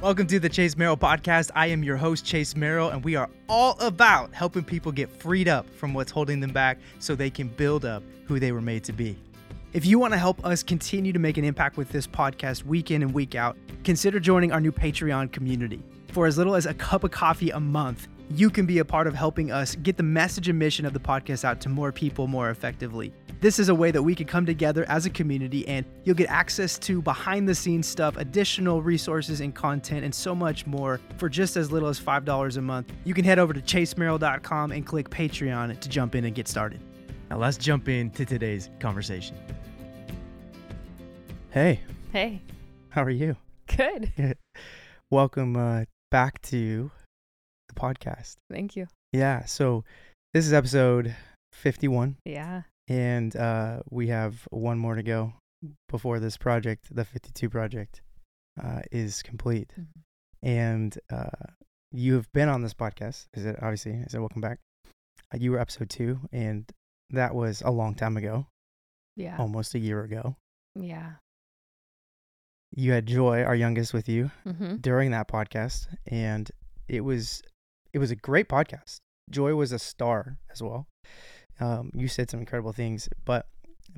Welcome to the Chase Merrell podcast. I am your host, Chase Merrell, and we are all about helping people get freed up from what's holding them back so they can build up who they were made to be. If you want to help us continue to make an impact with this podcast week in and week out, consider joining our new Patreon community. For as little as a cup of coffee a month, you can be a part of helping us get the message and mission of the podcast out to more people more effectively. This is a way that we can come together as a community and you'll get access to behind the scenes stuff, additional resources and content, and so much more for just as little as $5 a month. You can head over to chasemerrell.com and click Patreon to jump in and get started. Now let's jump into today's conversation. Hey, Hey, how are you? good. Welcome uh, back to the podcast. Thank you. Yeah, so this is episode 51. Yeah. And uh, we have one more to go before this project, the 52 project, uh, is complete. And uh, you have been on this podcast. Is it obviously? Is it welcome back? Uh, you were episode two, and that was a long time ago, Yeah. almost a year ago. Yeah. You had Joy, our youngest, with you Mm-hmm. during that podcast, and it was it was a great podcast. Joy was a star as well. Um, you said some incredible things, but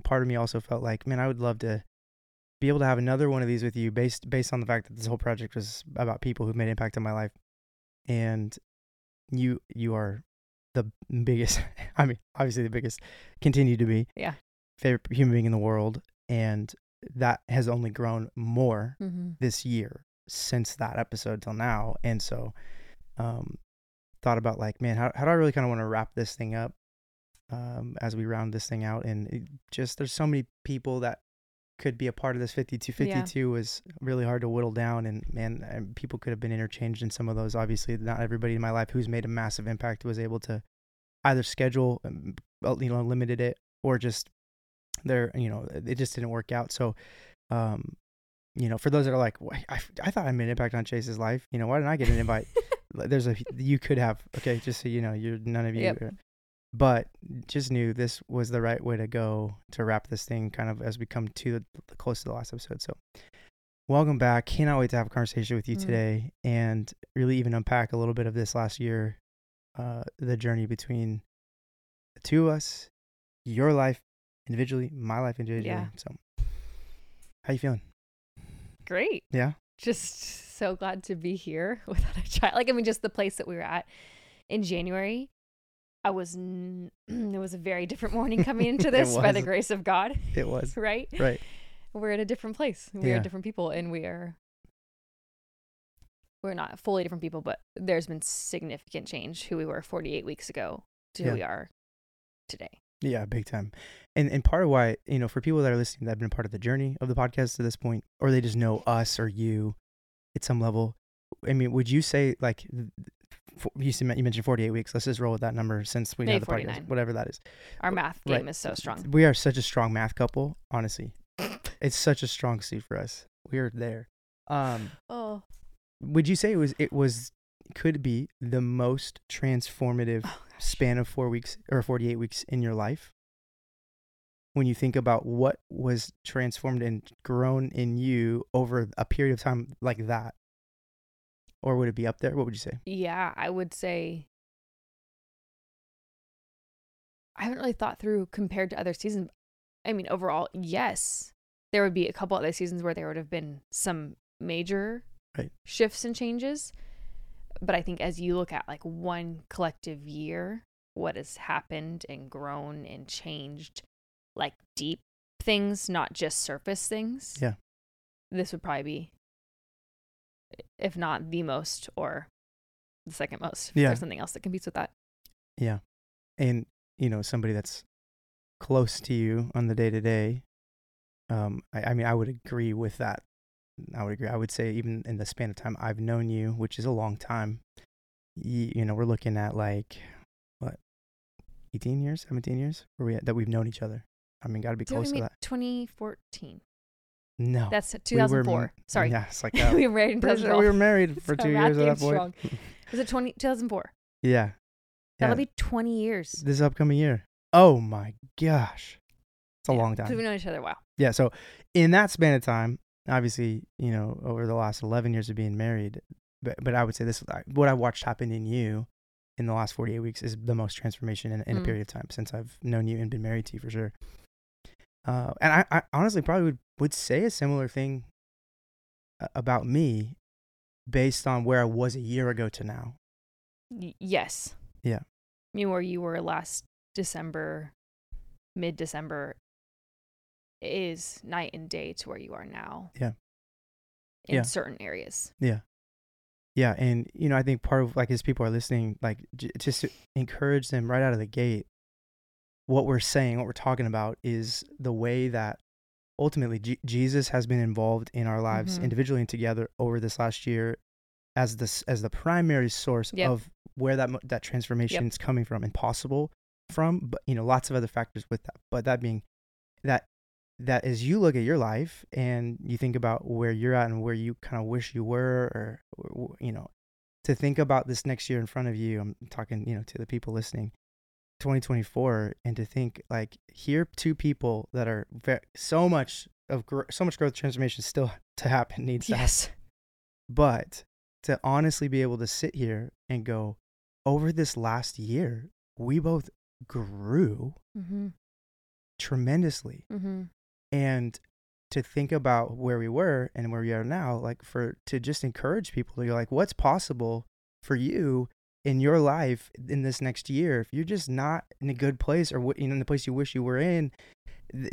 part of me also felt like, man, I would love to be able to have another one of these with you, based based on the fact that this whole project was about people who made impact on my life, and you you are the biggest. I mean, obviously the biggest, continue to be Yeah. favorite human being in the world, and that has only grown more Mm-hmm. this year since that episode till now. And so, um, thought about like, man, how, how do I really kind of want to wrap this thing up, um, as we round this thing out? And it just, there's so many people that could be a part of this 52. Yeah. 52 was really hard to whittle down. And man, and people could have been interchanged in some of those. Obviously, not everybody in my life who's made a massive impact was able to either schedule, um, you know, limited it or just there, you know, it just didn't work out. So, um, you know, for those that are like, "Why- I, I thought I made an impact on Chase's life. You know, why didn't I get an invite? There's a you could have. Okay, just so you know, you're none of you. Yep. But just knew this was the right way to go to wrap this thing, kind of as we come to the, the close to the last episode. So, welcome back. Cannot wait to have a conversation with you Mm. today and really even unpack a little bit of this last year, uh, the journey between the two of us, your life individually, my life individually. Yeah. So, how you feeling? Great. Yeah. Just so glad to be here without a child. Like, I mean, just the place that we were at in January. I was, n- it was a very different morning coming into this by the grace of God, It was right? right. We're in a different place. We Yeah. are different people, and we are, we're not fully different people, but there's been significant change who we were 48 weeks ago to Yeah. who we are today. Yeah, big time. And and part of why, you know, for people that are listening that have been part of the journey of the podcast to this point, or they just know us or you at some level, I mean, would you say like you mentioned 48 weeks. Let's just roll with that number since we know the 49. podcast, whatever that is. Our math Right. game is so strong. We are such a strong math couple, honestly. It's such a strong suit for us. We are there. Um, Oh, would you say it was it was could be the most transformative oh span of 4 weeks or 48 weeks in your life? When you think about what was transformed and grown in you over a period of time like that, or would it be up there? What would you say? Yeah, I would say I haven't really thought through compared to other seasons. I mean, overall, yes, there would be a couple other seasons where there would have been some major Right. shifts and changes. But I think as you look at like one collective year, what has happened and grown and changed, like deep things, not just surface things. Yeah. This would probably be, if not the most or the second most. Yeah. There's something else that competes with that. Yeah. And, you know, somebody that's close to you on the day to day, um, I, I mean, I would agree with that. I would agree. I would say even in the span of time I've known you, which is a long time, you, you know, we're looking at like, what, 18 years, 17 years where we, that we've known each other. I mean, got to be Do close to that. 2014. No. That's We were 2004. Sorry. Yeah, it's like that. we were married in Pretty sure we were married for So two years at that point. strong. Was it 20, 2004? yeah. That'll Yeah. be 20 years. This upcoming year. Oh my gosh. It's a Yeah, long time. we've known each other a while. Yeah. So in that span of time, obviously, you know, over the last 11 years of being married, but, but I would say this, what I watched happen in you in the last 48 weeks is the most transformation in, in Mm. a period of time since I've known you and been married to you for sure. Uh, and I, I honestly probably would, would say a similar thing about me based on where I was a year ago to now. Y- yes. Yeah. I mean, where you were last December, mid December, is night and day to where you are now. Yeah. In Yeah. certain areas. Yeah. Yeah. And, you know, I think part of like as people are listening, like j- just to encourage them right out of the gate, what we're saying, what we're talking about is the way that ultimately J- Jesus has been involved in our lives Mhm. individually and together over this last year as this as the primary source Yep. of where that that transformation is coming from and possible from but you know lots of other factors with that but that being that that as you look at your life and you think about where you're at and where you kind of wish you were or you know to think about this next year in front of you i'm talking you know to the people listening 2024 and to think like here two people that are ve- so much of so much growth transformation still to happen needs to happen Yes. but to honestly be able to sit here and go over this last year we both grew Mm-hmm. tremendously Mm-hmm. and to think about where we were and where we are now like for to just encourage people to go like what's possible for you in your life in this next year if you're just not in a good place or in the place you wish you were in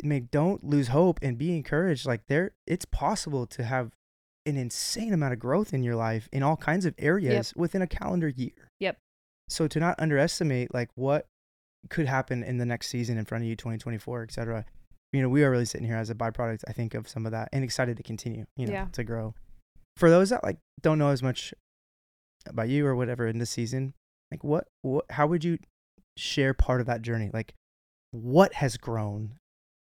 make don't lose hope and be encouraged like there it's possible to have an insane amount of growth in your life in all kinds of areas within a calendar year Yep. so to not underestimate like what could happen in the next season in front of you 2024 etc you know we are really sitting here as a byproduct i think of some of that and excited to continue you know Yeah. to grow for those that like don't know as much about you or whatever in this season like what what how would you share part of that journey like what has grown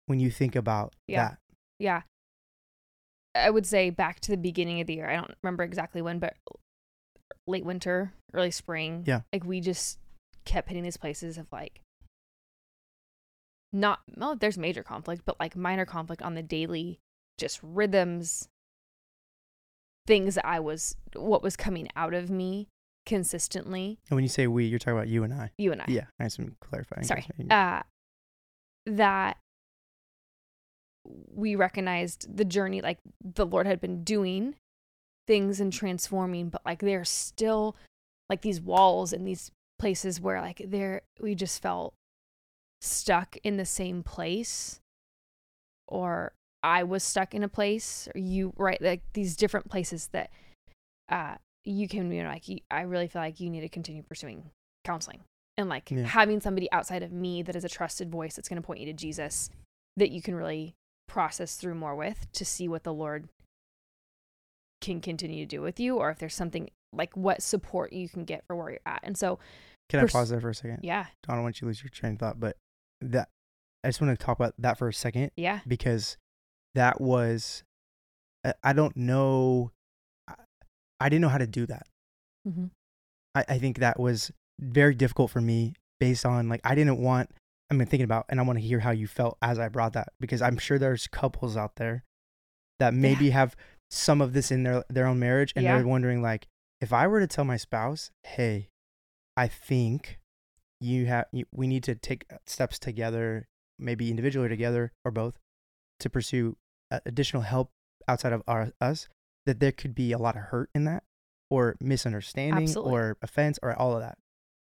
when you think about Yeah. that Yeah. I would say back to the beginning of the year. I don't remember exactly when, but late winter, early spring. Yeah. Like we just kept hitting these places of like not well, there's major conflict, but like minor conflict on the daily, just rhythms, things that I was what was coming out of me consistently. and when you say we you're talking about you and i You and I. yeah nice and clarifying sorry uh that we recognized the journey like the lord had been doing things and transforming but like there's still like these walls and these places where like there we just felt stuck in the same place or i was stuck in a place or you right like these different places that uh you can be like you- i really feel like you need to continue pursuing counseling and like Yeah. having somebody outside of me that is a trusted voice that's going to point you to jesus that you can really process through more with to see what the lord can continue to do with you or if there's something like what support you can get for where you're at. And so can i pause there for a second? yeah. I don't want you to lose your train of thought but that i just want to talk about that for a second yeah. because that was I- i don't know I- didn't know how to do that mm-hmm. I, I think that was very difficult for me based on like I didn't want I mean thinking about and I want to hear how you felt as I brought that because I'm sure there's couples out there that maybe have some of this in their their own marriage and Yeah. they're wondering like if I were to tell my spouse, "Hey, I think you have you, we need to take steps together, maybe individually or together or both to pursue uh, additional help outside of our, us," that there could be a lot of hurt in that or misunderstanding Absolutely. or offense or all of that.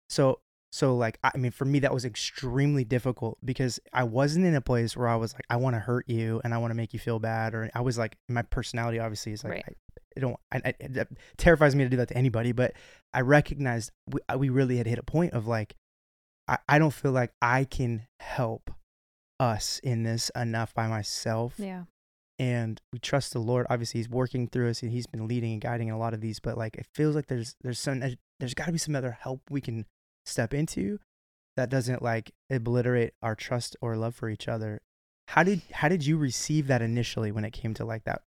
So so like I mean for me that was extremely difficult because I wasn't in a place where I was like I want to hurt you and I want to make you feel bad or I was like my personality obviously is like Right. I, I don't I, I, it terrifies me to do that to anybody but I recognized we, we really had hit a point of like I, I don't feel like I can help us in this enough by myself yeah and we trust the Lord. Obviously, He's working through us, and He's been leading and guiding in a lot of these. But like, it feels like there's there's some there's got to be some other help we can step into that doesn't like obliterate our trust or love for each other. How did how did you receive that initially when it came to like that?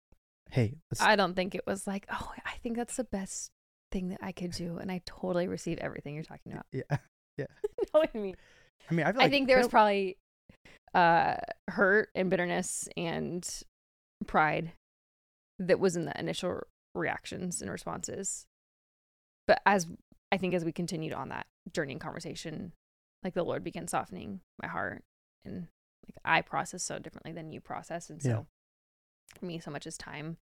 Hey, let's, i don't think it was like oh i think that's the best thing that i could do and i totally receive everything you're talking about yeah. Yeah. No i mean I mean, I feel I think there was probably uh hurt and bitterness and pride that was in the initial reactions and responses. But as I think as we continued on that journey and conversation, like the Lord began softening my heart and like I process so differently than you process. And so Yeah. for me, so much is time.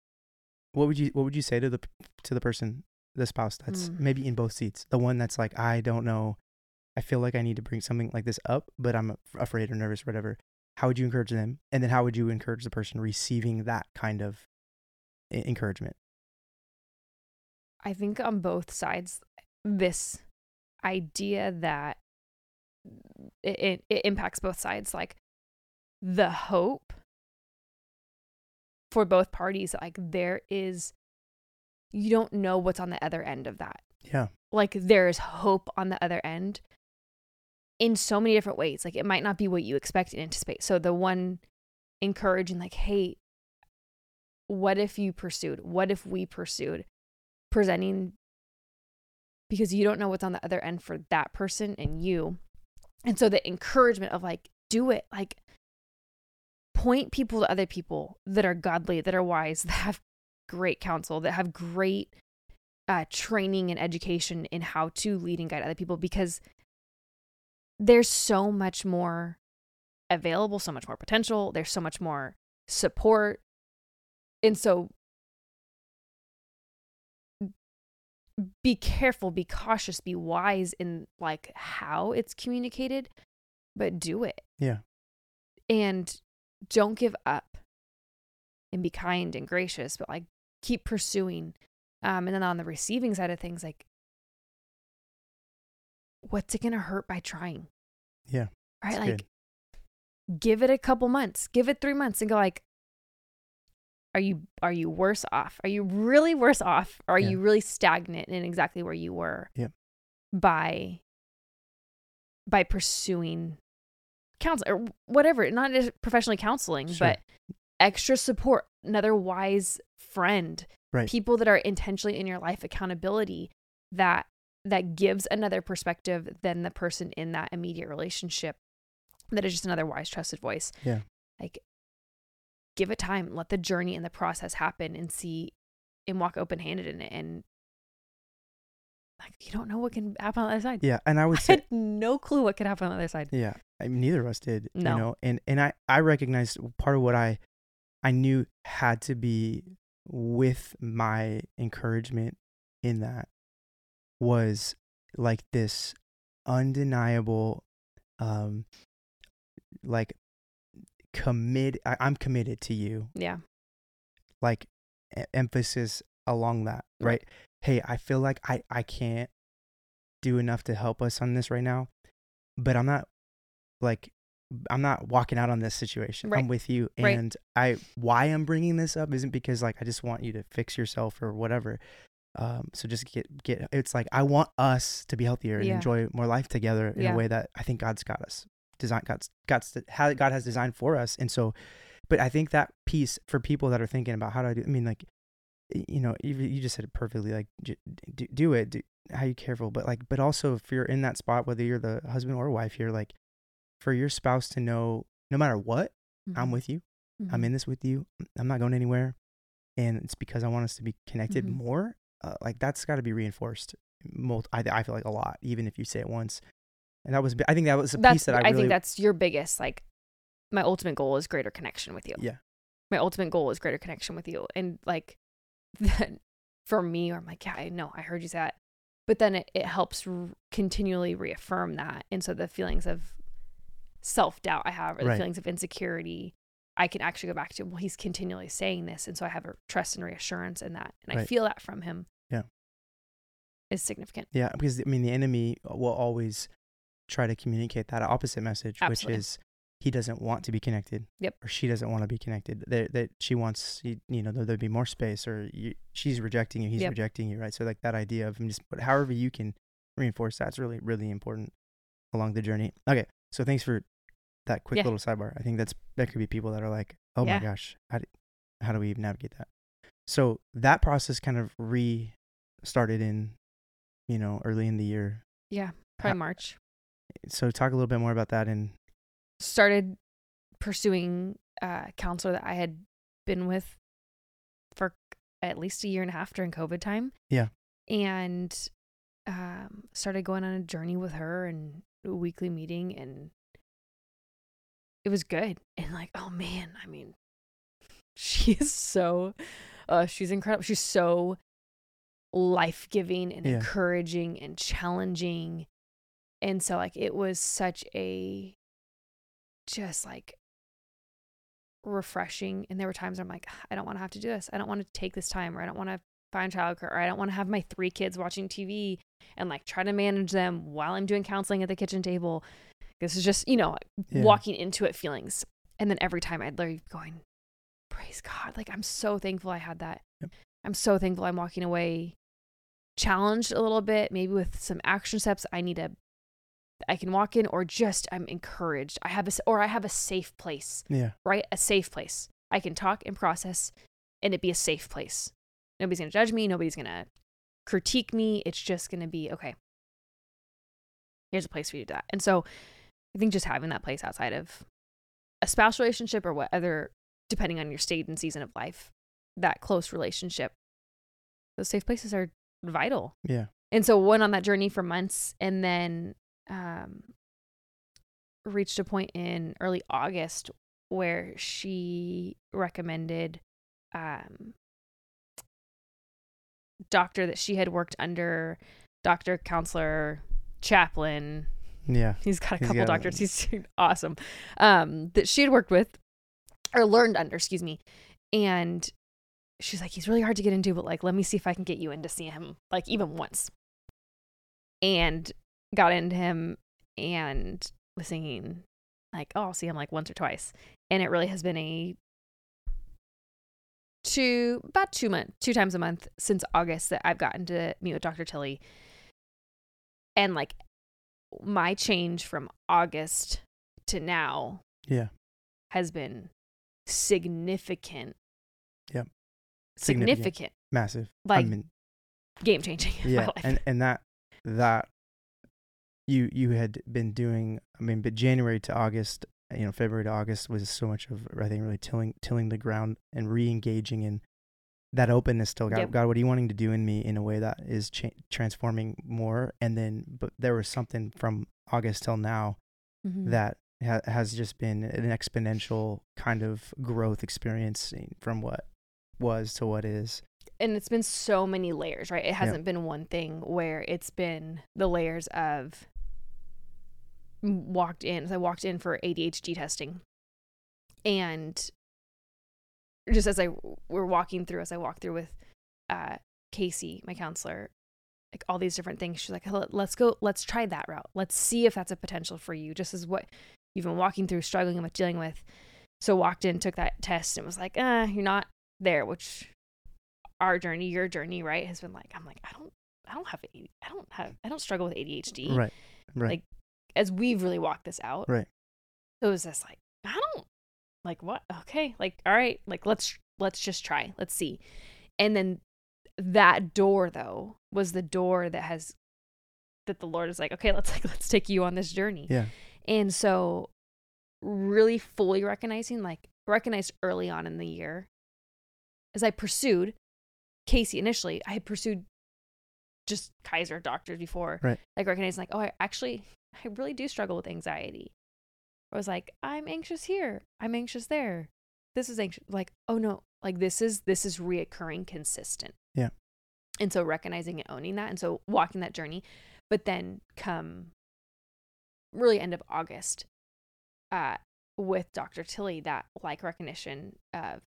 What would you What would you say to the to the person, the spouse that's Mm. maybe in both seats, the one that's like, I don't know, I feel like I need to bring something like this up, but I'm afraid or nervous, or whatever. How would you encourage them, and then how would you encourage the person receiving that kind of encouragement? I think on both sides, this idea that it, it, it impacts both sides, like the hope for both parties, like there is, you don't know what's on the other end of that. Yeah, Like there is hope on the other end in so many different ways. Like it might not be what you expect and anticipate. So the one encouraging, like, hey, what if you pursued? What if we pursued? Presenting because you don't know what's on the other end for that person and you. And so the encouragement of like, do it, like, point people to other people that are godly, that are wise, that have great counsel, that have great uh, training and education in how to lead and guide other people because there's so much more available, so much more potential, there's so much more support. And so be careful, be cautious, be wise in like how it's communicated, but do it. yeah, And don't give up and be kind and gracious, but like keep pursuing. Um, and then on the receiving side of things, like what's it gonna hurt by trying? yeah. Right? Like good. give it a couple months, give it three months and go like, are you are you worse off? Are you really worse off? Or are Yeah. you really stagnant in exactly where you were Yeah. by by pursuing counsel or whatever, not just professionally counseling, Sure. but extra support, another wise friend, Right. people that are intentionally in your life, accountability that that gives another perspective than the person in that immediate relationship that is just another wise trusted voice Yeah. like give it time let the journey and the process happen and see and walk open handed in it and like you don't know what can happen on the other side Yeah, and I would i say had no clue what could happen on the other side Yeah, I mean, neither of us did. No. You know, and and I I recognized part of what I I knew had to be with my encouragement in that was like this undeniable um like commit I, I'm committed to you yeah like e- emphasis along that Right. right hey i feel like i i can't do enough to help us on this right now but i'm not like i'm not walking out on this situation Right. i'm with you Right. and i why i'm bringing this up isn't because like i just want you to fix yourself or whatever um so just get get it's like i want us to be healthier and Yeah. enjoy more life together in Yeah. a way that i think god's got us design god's god's how god has designed for us and so but I think that piece for people that are thinking about how do I do, I mean, like, you know, you, you just said it perfectly. Like, j- do, do it. Do, how you careful, but like, but also if you're in that spot, whether you're the husband or wife here, like, for your spouse to know, no matter what, I'm Mhm. with you. I'm Mhm. in this with you. I'm not going anywhere, and it's because I want us to be connected Mhm. more. Uh, like that's got to be reinforced. I, I feel like a lot, even if you say it once. And that was, I think that was a that's piece that I, I, really, think that's your biggest like my ultimate goal is greater connection with you yeah, my ultimate goal is greater connection with you and like that for me i'm like yeah i know i heard you say that but then it, it helps r- continually reaffirm that and so the feelings of self-doubt i have or the Right. feelings of insecurity i can actually go back to well he's continually saying this and so i have a trust and reassurance in that and i feel that from him Yeah. is significant Yeah, because I mean, the enemy will always try to communicate that opposite message, Absolutely. which is he doesn't want to be connected. Yep. Or she doesn't want to be connected. That that she wants, you, you know, there there'd be more space, or you, she's rejecting you, he's Yep. rejecting you, right? So like that idea of just, but however you can reinforce that's really really important along the journey. Okay, so thanks for that quick Yeah. little sidebar. I think that's that could be people that are like, oh Yeah. my gosh, how do, how do we even navigate that? So that process kind of restarted in, you know, early in the year yeah probably march so talk a little bit more about that and started pursuing a counselor that I had been with for at least a year and a half during COVID time. Yeah. And um, started going on a journey with her and weekly meeting, and it was good. And like, oh man, I mean, she is so, uh, she's incredible. She's so life giving and Yeah. encouraging and challenging. And so, like, it was such a just like refreshing. And there were times I'm like, I don't want to have to do this. I don't want to take this time, or I don't want to find childcare, or I don't want to have my three kids watching TV and like try to manage them while I'm doing counseling at the kitchen table. This is just, you know, Yeah. walking into it feelings. And then every time I'd leave going, praise God. Like, I'm so thankful I had that. Yep. I'm so thankful I'm walking away challenged a little bit, maybe with some action steps I need to, I can walk in, or just I'm encouraged. I have a, or I have a safe place, Yeah. right? A safe place. I can talk and process and it be a safe place. Nobody's going to judge me. Nobody's going to critique me. It's just going to be, okay, here's a place for you to do that. And so I think just having that place outside of a spouse relationship or what other, depending on your state and season of life, that close relationship, those safe places are vital. Yeah. And so went on that journey for months and then um, reached a point in early August where she recommended um, doctor that she had worked under, doctor, counselor, chaplain. Yeah. He's got a He's couple got a- doctors. He's awesome. Um, that she had worked with or learned under, excuse me. And she's like, he's really hard to get into, but like, let me see if I can get you in to see him, like even once. And got into him and was thinking, like, oh, I'll see him like once or twice. And it really has been a two about two month two times a month since August that I've gotten to meet with Dr. Tilly. And like my change from August to now Yeah. has been significant. Yep. Significant. Significant. Massive. Like I mean, game changing yeah. And and that that you you had been doing. I mean, but January to August, you know, February to August was so much of I think really tilling tilling the ground and re-engaging in that openness still God, Yep. God what are you wanting to do in me in a way that is cha- transforming more and then but there was something from August till now Mhm. that ha- has just been an exponential kind of growth experience from what was to what is. and it's been so many layers, right? It hasn't been one thing where it's been the layers of walked in. So I walked in for ADHD testing, and just as I we're walking through, as I walk through with uh, Casey, my counselor, like all these different things. She's like, "Let- "Let's go. Let's try that route. Let's see if that's a potential for you." Just as what you've been walking through, struggling with, dealing with. So walked in, took that test, and was like, "Ah, you're not there," which our journey, your journey, right, has been like, I'm like, I don't, I don't have, I don't have, I don't struggle with ADHD. Right. Right. Like, As we've really walked this out. Right. So it was just like, like what? Okay, like all right, like let's let's just try, let's see, and then that door though was the door that has that the Lord is like, okay, let's like let's take you on this journey. yeah. And so really fully recognizing like recognized early on in the year as I pursued Casey initially, I had pursued just Kaiser doctors before. Right. Like recognizing like, oh I actually I really do struggle with anxiety. I was like, I'm anxious here. I'm anxious there. This is anxious like, oh no, like this is this is reoccurring consistent. Yeah. And so recognizing and owning that and so walking that journey. But then come really end of August, uh, with Dr. Tilly, that like recognition of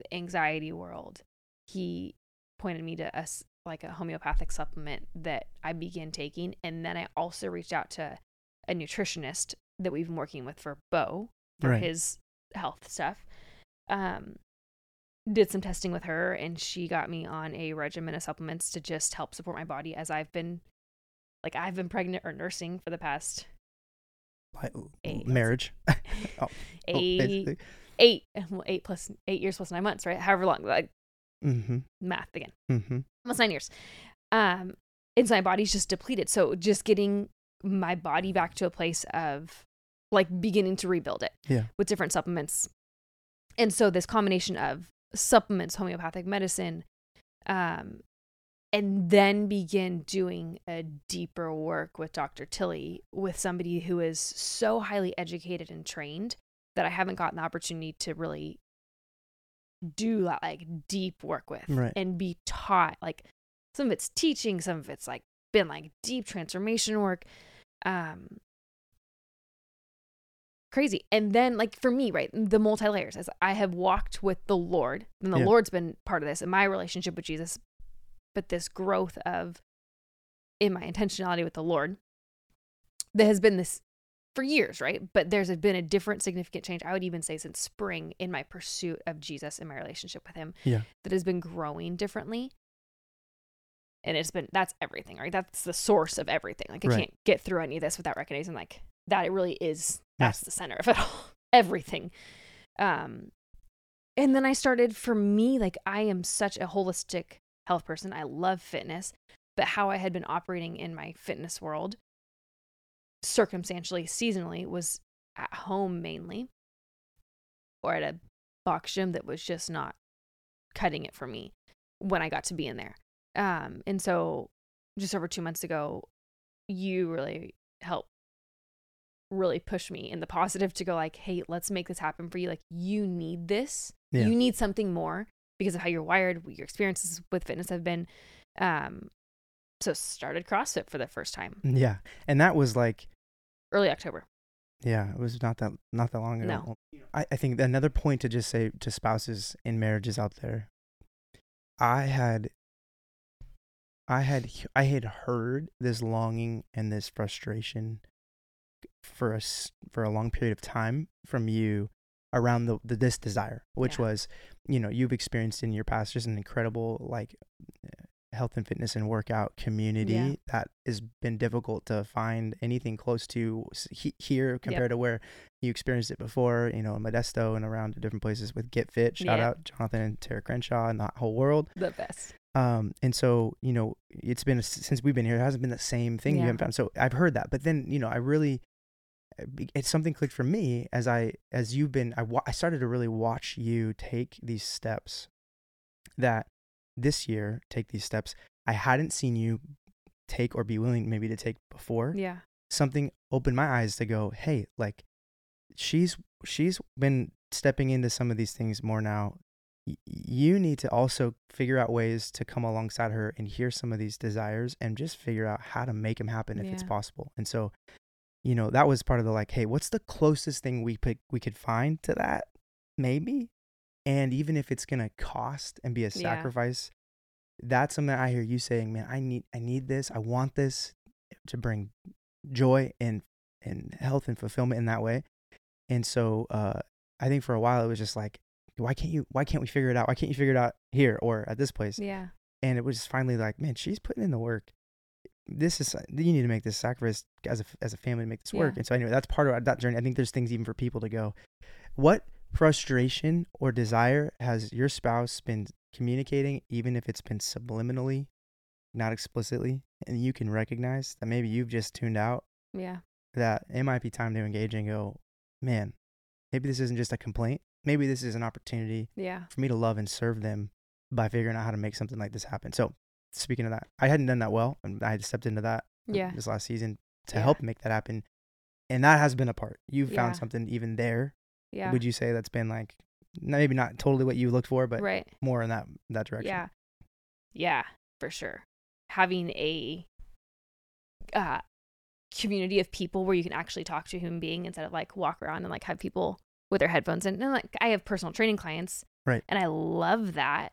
the anxiety world, he pointed me to us like a homeopathic supplement that I began taking. And then I also reached out to a nutritionist that we've been working with for Bo for Right. his health stuff. Um, did some testing with her and she got me on a regimen of supplements to just help support my body as I've been like I've been pregnant or nursing for the past Eight. marriage. Oh, oh, eight, eight, well, eight plus eight years plus nine months, right? However long, like Mm-hmm. math again, Mm-hmm. almost nine years. Um, and so my body's just depleted. So just getting my body back to a place of like beginning to rebuild it Yeah. with different supplements. And so this combination of supplements, homeopathic medicine, um, and then begin doing a deeper work with Dr. Tilly with somebody who is so highly educated and trained that I haven't gotten the opportunity to really do that like deep work with Right. and be taught like some of it's teaching, some of it's like been like deep transformation work. Um crazy. And then like for me, right, the multi layers as I have walked with the Lord, and the Yeah. Lord's been part of this in my relationship with Jesus, but this growth of in my intentionality with the Lord that has been this for years, right? But there's been a different significant change. I would even say since spring in my pursuit of Jesus and my relationship with him Yeah. that has been growing differently. And it's been that's everything, right? That's the source of everything. Like I Right. can't get through any of this without recognizing like that it really is that's Yeah. the center of it all. everything. Um and then I started for me like I am such a holistic health person. I love fitness, but how I had been operating in my fitness world circumstantially seasonally was at home mainly or at a box gym that was just not cutting it for me when I got to be in there. Um, and so just over two months ago, you really helped really push me in the positive to go like, hey, let's make this happen for you. Like you need this. Yeah. You need something more because of how you're wired, what your experiences with fitness have been. Um, so started CrossFit for the first time Yeah. And that was like early October. Yeah, it was not that not that long ago. No. I, I think another point to just say to spouses in marriages out there. I had I had I had heard this longing and this frustration for a s- for a long period of time from you around the, the this desire, which Yeah. was, you know, you've experienced in your past just an incredible like uh, health and fitness and workout community Yeah. that has been difficult to find anything close to he- here compared to where you experienced it before, you know, in Modesto and around different places with Get Fit. Shout out Jonathan and Tara Crenshaw and that whole world. The best. Um, and so, you know, it's been a since we've been here, it hasn't been the same thing you haven't found. So I've heard that, but then, you know, I really, uh, it's something clicked for me as I, as you've been, I, wa- I started to really watch you take these steps that this year, take these steps I hadn't seen you take or be willing maybe to take before Yeah. something opened my eyes to go, hey, like she's she's been stepping into some of these things more now. You need to also figure out ways to come alongside her and hear some of these desires and just figure out how to make them happen if it's possible. And so, you know, that was part of the like, hey, what's the closest thing we pick, we could find to that? Maybe. And even if it's gonna cost and be a Yeah. sacrifice, that's something I hear you saying, man, I need I need this, I want this to bring joy and and health and fulfillment in that way. And so uh I think for a while it was just like, why can't you why can't we figure it out? Why can't you figure it out here or at this place? Yeah. And it was finally like, man, she's putting in the work. This is uh, you need to make this sacrifice as a as a family to make this work. And so anyway, that's part of that journey. I think there's things even for people to go, what frustration or desire has your spouse been communicating, even if it's been subliminally, not explicitly, and you can recognize that maybe you've just tuned out Yeah. that it might be time to engage and go, man, maybe this isn't just a complaint. Maybe this is an opportunity Yeah. for me to love and serve them by figuring out how to make something like this happen. So, speaking of that, I hadn't done that well, and I had stepped into that Yeah. this last season to Yeah. help make that happen. And that has been a part. You've Yeah. found something even there. Yeah. Would you say that's been like maybe not totally what you looked for, but right. more in that that direction? Yeah. Yeah, for sure. Having a uh community of people where you can actually talk to a human being instead of like walk around and like have people with their headphones in. And like I have personal training clients. Right. And I love that.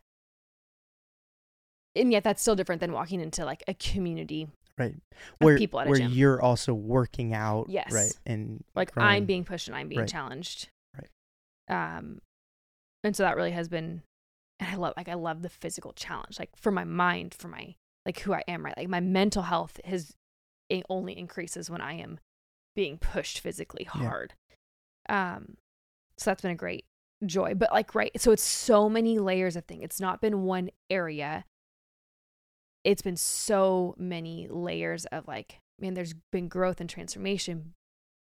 And yet that's still different than walking into like a community. Right. Where people at a where gym. you're also working out, Yes. right? And Like growing. I'm being pushed and I'm being Right. challenged. Right. Um and so that really has been and I love like I love the physical challenge. Like for my mind, for my like who I am, right? Like my mental health has it only increases when I am being pushed physically Yeah. hard. Um so that's been a great joy. But like right, so it's so many layers of thing. It's not been one area. It's been so many layers of like, man, there's been growth and transformation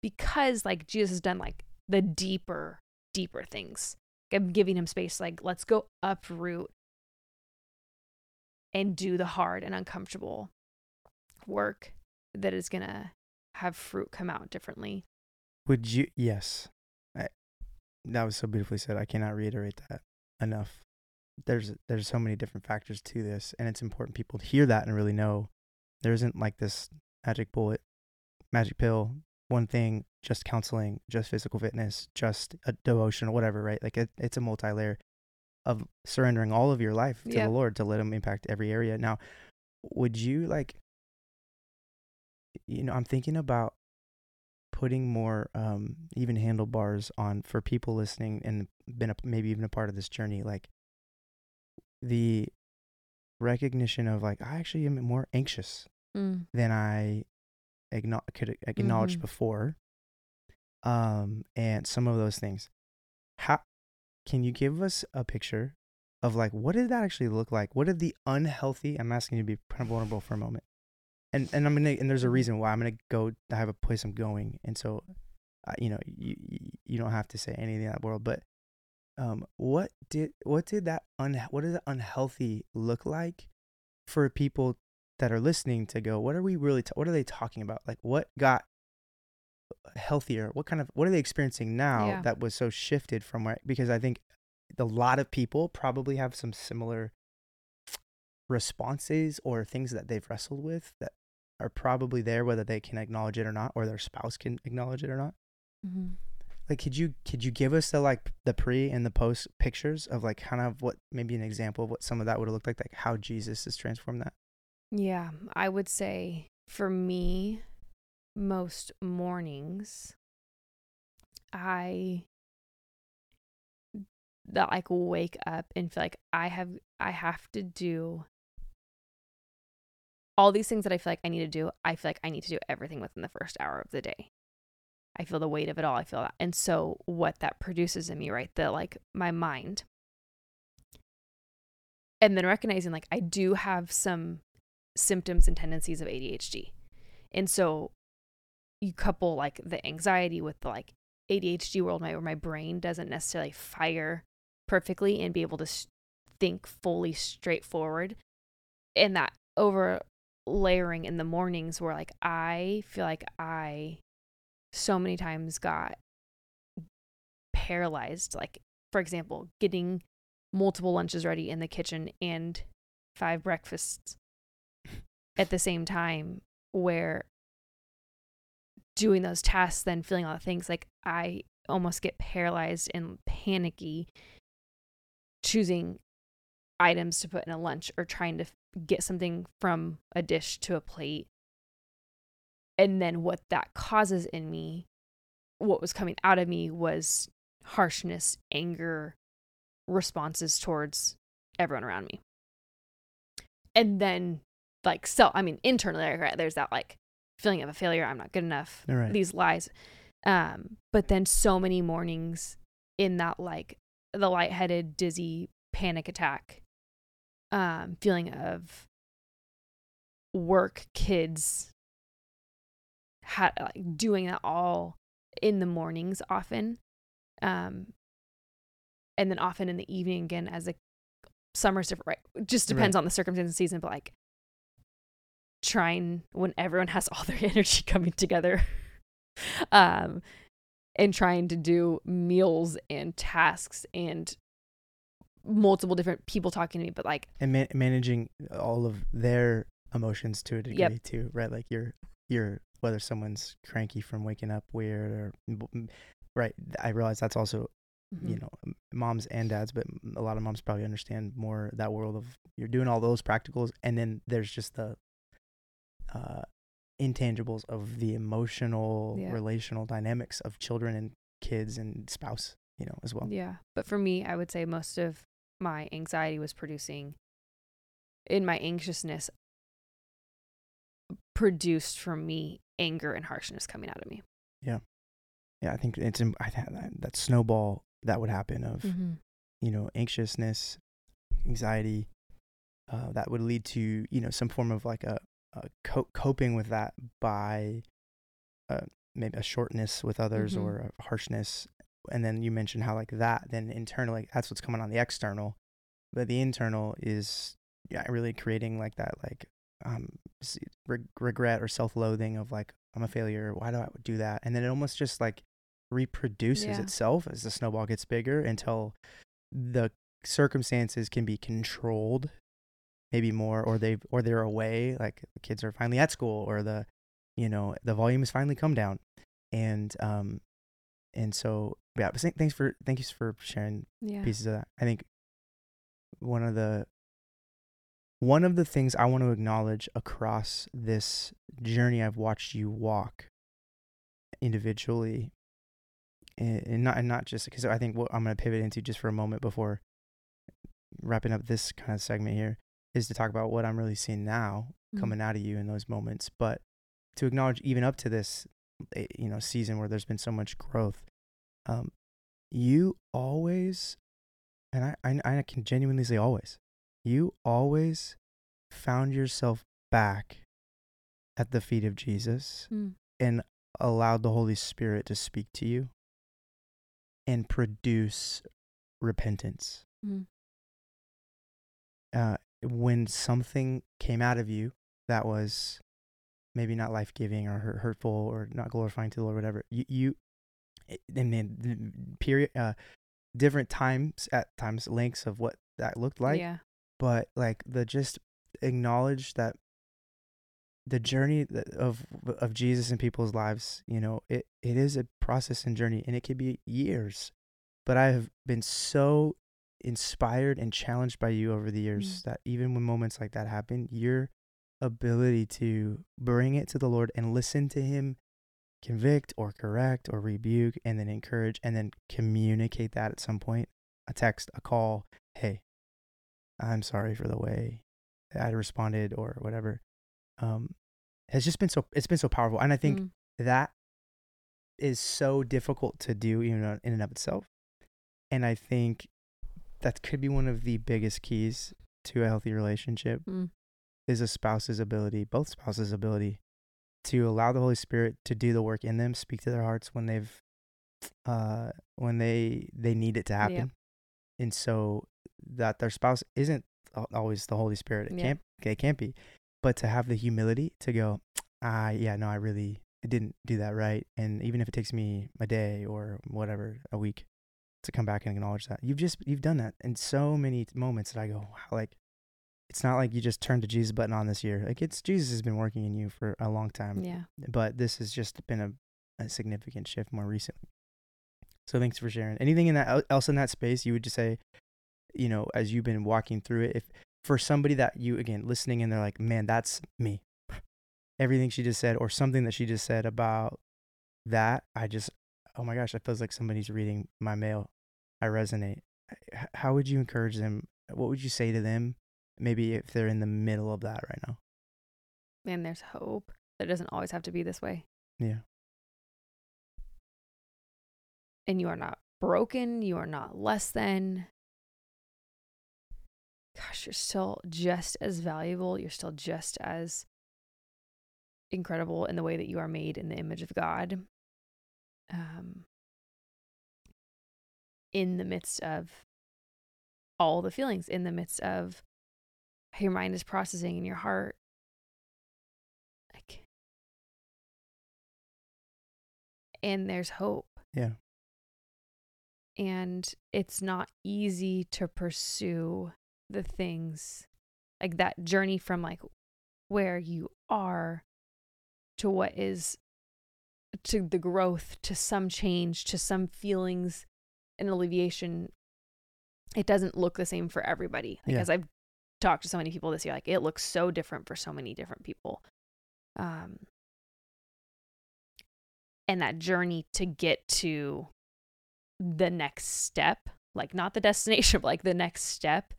because like Jesus has done like the deeper, deeper things I'm giving him space. Like, let's go uproot and do the hard and uncomfortable work that is going to have fruit come out differently. Would you? Yes. That was so beautifully said. I cannot reiterate that enough. There's there's so many different factors to this, and it's important people to hear that and really know there isn't like this magic bullet, magic pill, one thing, just counseling, just physical fitness, just a devotion, or whatever, right? Like it, it's a multi layer of surrendering all of your life to Yeah. the Lord to let Him impact every area. Now, would you like, you know, I'm thinking about putting more um even handlebars on for people listening and been a, maybe even a part of this journey like the recognition of like I actually am more anxious Mm. than I could acknowledge Mhm. before. Um, and some of those things. How can you give us a picture of like what did that actually look like? What did the unhealthy? I'm asking you to be kind of vulnerable for a moment. And and I'm gonna and there's a reason why I'm gonna go. I have a place I'm going, and so, uh, you know, you you- don't have to say anything in that world, but. Um, what did what did that un what the unhealthy look like for people that are listening to go, what are we really, t- what are they talking about? Like, what got healthier? What kind of, what are they experiencing now Yeah. that was so shifted from where, because I think a lot of people probably have some similar responses or things that they've wrestled with that are probably there, whether they can acknowledge it or not, or their spouse can acknowledge it or not. hmm Like, could you, could you give us the like the pre and the post pictures of like kind of what, maybe an example of what some of that would have looked like, like how Jesus has transformed that? Yeah, I would say for me, most mornings, I that like wake up and feel like I have I have to do all these things that I feel like I need to do. I feel like I need to do everything within the first hour of the day. I feel the weight of it all. I feel that. And so what that produces in me, right? The like my mind. And then recognizing like I do have some symptoms and tendencies of ADHD. And so you couple like the anxiety with the like ADHD world where my brain doesn't necessarily fire perfectly and be able to s- think fully straightforward. And that over layering in the mornings where like I feel like I so many times got paralyzed like for example getting multiple lunches ready in the kitchen and five breakfasts at the same time where doing those tasks then feeling all the things like i almost get paralyzed and panicky choosing items to put in a lunch or trying to get something from a dish to a plate. And then what that causes in me what was coming out of me was harshness anger responses towards everyone around me. And then like so i mean internally right, there's that like feeling of a failure i'm not good enough right. these lies. Um but then so many mornings in that like the lightheaded dizzy panic attack um feeling of work kids had like doing that all in the mornings often um and then often in the evening again as a summer's different right just depends on the circumstance and season but like trying when everyone has all their energy coming together um and trying to do meals and tasks and multiple different people talking to me but like and ma- managing all of their emotions to a degree Yep. too, right? Like you're you're whether someone's cranky from waking up weird or right. I realize that's also you mhm. know moms and dads, but a lot of moms probably understand more that world of you're doing all those practicals, and then there's just the uh, intangibles of the emotional, Yeah. relational dynamics of children and kids and spouse, you know, as well. Yeah. But for me, I would say most of my anxiety was producing in my anxiousness produced from me anger and harshness coming out of me. Yeah, Yeah, I think it's I think that, snowball that would happen of Mm-hmm. you know anxiousness, anxiety, uh, that would lead to you know some form of like a, a co- coping with that by uh, maybe a shortness with others Mhm. or a harshness, and then you mentioned how like that then internally that's what's coming on the external but the internal is yeah really creating like that like um reg- regret or self-loathing of like i'm a failure why do i do that and then it almost just like reproduces Yeah. itself as the snowball gets bigger until the circumstances can be controlled maybe more or they've or they're away like the kids are finally at school or the you know the volume has finally come down and um and so yeah but thank- thanks for thank you for sharing Yeah. pieces of that i think one of the one of the things i want to acknowledge across this journey i've watched you walk individually and, and not and not just because i think what i'm going to pivot into just for a moment before wrapping up this kind of segment here is to talk about what i'm really seeing now Mm. coming out of you in those moments but to acknowledge even up to this eh, you know season where there's been so much growth um you always and I, I i can genuinely say always you always found yourself back at the feet of jesus Mm. and allowed the holy spirit to speak to you and produce repentance Mm. uh, when something came out of you that was maybe not life giving or hurtful or not glorifying to the Lord, whatever, you, you and then period, uh, different times at times lengths of what that looked like, yeah. but like the just acknowledge that the journey of of Jesus in people's lives, you know, it, it is a process and journey and it could be years. But I have been so inspired and challenged by you over the years that even when moments like that happen, your ability to bring it to the Lord and listen to him convict or correct or rebuke and then encourage and then communicate that at some point, a text, a call, hey, I'm sorry for the way that I responded or whatever. Um, has just been so it's been so powerful, and I think Mm. that is so difficult to do even in and of itself. And I think that could be one of the biggest keys to a healthy relationship Mm. is a spouse's ability, both spouses' ability to allow the Holy Spirit to do the work in them, speak to their hearts when they've uh when they they need it to happen. Yep. And so that their spouse isn't always the Holy Spirit. It Yeah. can't it can't be. But to have the humility to go, ah yeah, no, I really I didn't do that right. And even if it takes me a day or whatever, a week to come back and acknowledge that. You've just you've done that in so many moments that I go, wow, like it's not like you just turned the Jesus button on this year. Like it's Jesus has been working in you for a long time. Yeah. But this has just been a, a significant shift more recently. So thanks for sharing. Anything in that else in that space you would just say, you know, as you've been walking through it, if for somebody that you again listening and they're like, man, that's me. Everything she just said, or something that she just said about that, I just, oh my gosh, it feels like somebody's reading my mail. I resonate. How would you encourage them? What would you say to them? Maybe if they're in the middle of that right now. And there's hope. that It doesn't always have to be this way. Yeah. And you are not broken. You are not less than. Gosh, you're still just as valuable. You're still just as incredible in the way that you are made in the image of God. Um, in the midst of all the feelings, in the midst of how your mind is processing in your heart. Like, and there's hope. Yeah. And it's not easy to pursue the things like that journey from like where you are to what is to the growth to some change to some feelings and alleviation it doesn't look the same for everybody like Yeah. as i've talked to so many people this year like it looks so different for so many different people um and that journey to get to the next step like not the destination but like the next step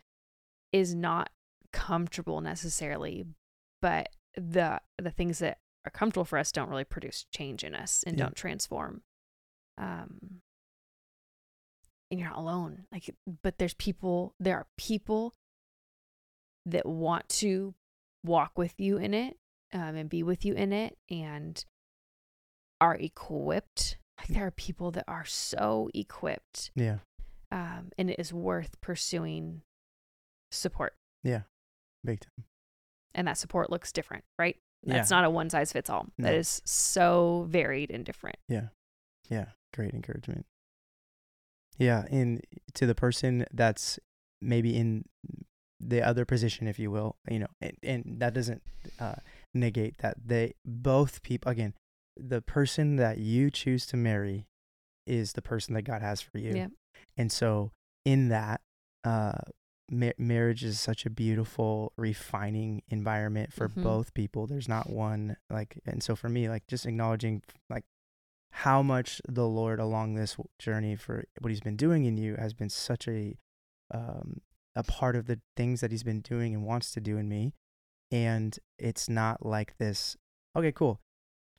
is not comfortable necessarily but the the things that are comfortable for us don't really produce change in us and Yeah. don't transform um and you're not alone like but there's people there are people that want to walk with you in it um, and be with you in it and are equipped Like there are people that are so equipped, Yeah. um, and it is worth pursuing support. Yeah. Big time. And that support looks different, right? Yeah. That's not a one size fits all. That No. is so varied and different. Yeah. Yeah. Great encouragement. Yeah. And to the person that's maybe in the other position, if you will, you know, and, and that doesn't uh, negate that they both people, again, the person that you choose to marry is the person that God has for you. Yeah. And so in that, uh, ma- marriage is such a beautiful refining environment for Mhm. both people. There's not one like, and so for me, like just acknowledging like how much the Lord along this journey for what He's been doing in you has been such a, um, a part of the things that He's been doing and wants to do in me. And it's not like this, okay, cool.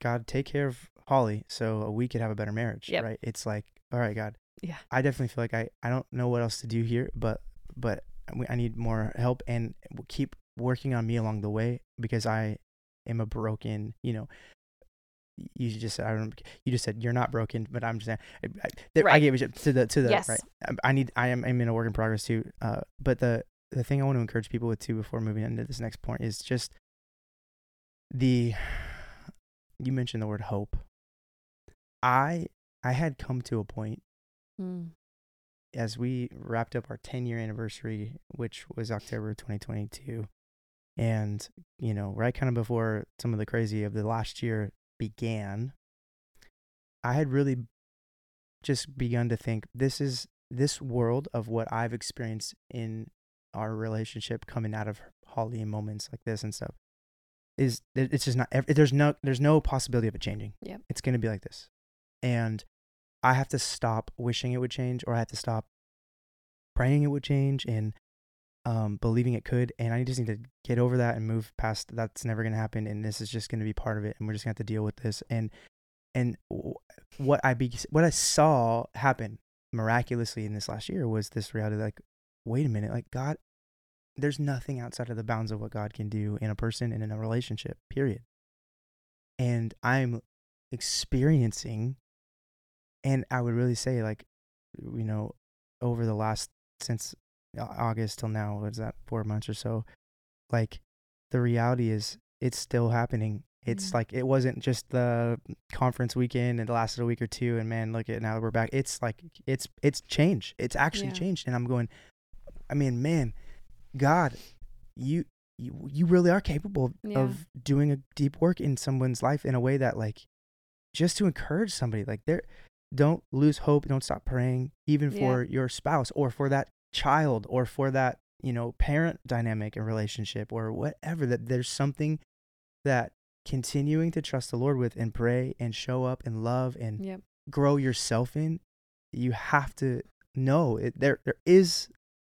God, take care of Holly so we could have a better marriage, Yep. right? It's like, all right, God, Yeah. I definitely feel like I, I don't know what else to do here, but but I need more help and keep working on me along the way because I am a broken, you know. You just said I don't. You just said you're not broken, but I'm just saying. I, I, that- I gave it to the to the Yes. right. I- I need. I am. I'm in a work in progress too. Uh, but the the thing I want to encourage people with too before moving into this next point is just the. You mentioned the word hope. I I had come to a point Mm. as we wrapped up our 10 year anniversary, which was October 2022, and, you know, right kind of before some of the crazy of the last year began, I had really just begun to think this is this world of what I've experienced in our relationship coming out of Holly in moments like this and stuff is it- it's just not there's no there's no possibility of it changing. Yep. It's going to be like this. And I have to stop wishing it would change or I have to stop praying it would change and um, believing it could. And I just need to get over that and move past that's never going to happen. And this is just going to be part of it. And we're just going to have to deal with this. And, and what I, be, what I saw happen miraculously in this last year was this reality like, wait a minute, like God, there's nothing outside of the bounds of what God can do in a person and in a relationship, period. And I'm experiencing, and I would really say, like, you know, over the last, since August till now, what's that, four months or so, like, the reality is it's still happening. It's Mhm. like, it wasn't just the conference weekend and it lasted a week or two, and man, look at now we're back. It's like, it's, it's changed. It's actually Yeah. changed. And I'm going, I mean, man, God, you, you, you really are capable of, Yeah. of doing a deep work in someone's life in a way that like just to encourage somebody like there don't lose hope don't stop praying even Yeah. for your spouse or for that child or for that you know parent dynamic and relationship or whatever that there's something that continuing to trust the lord with and pray and show up and love and Yep. grow yourself in you have to know it, there there is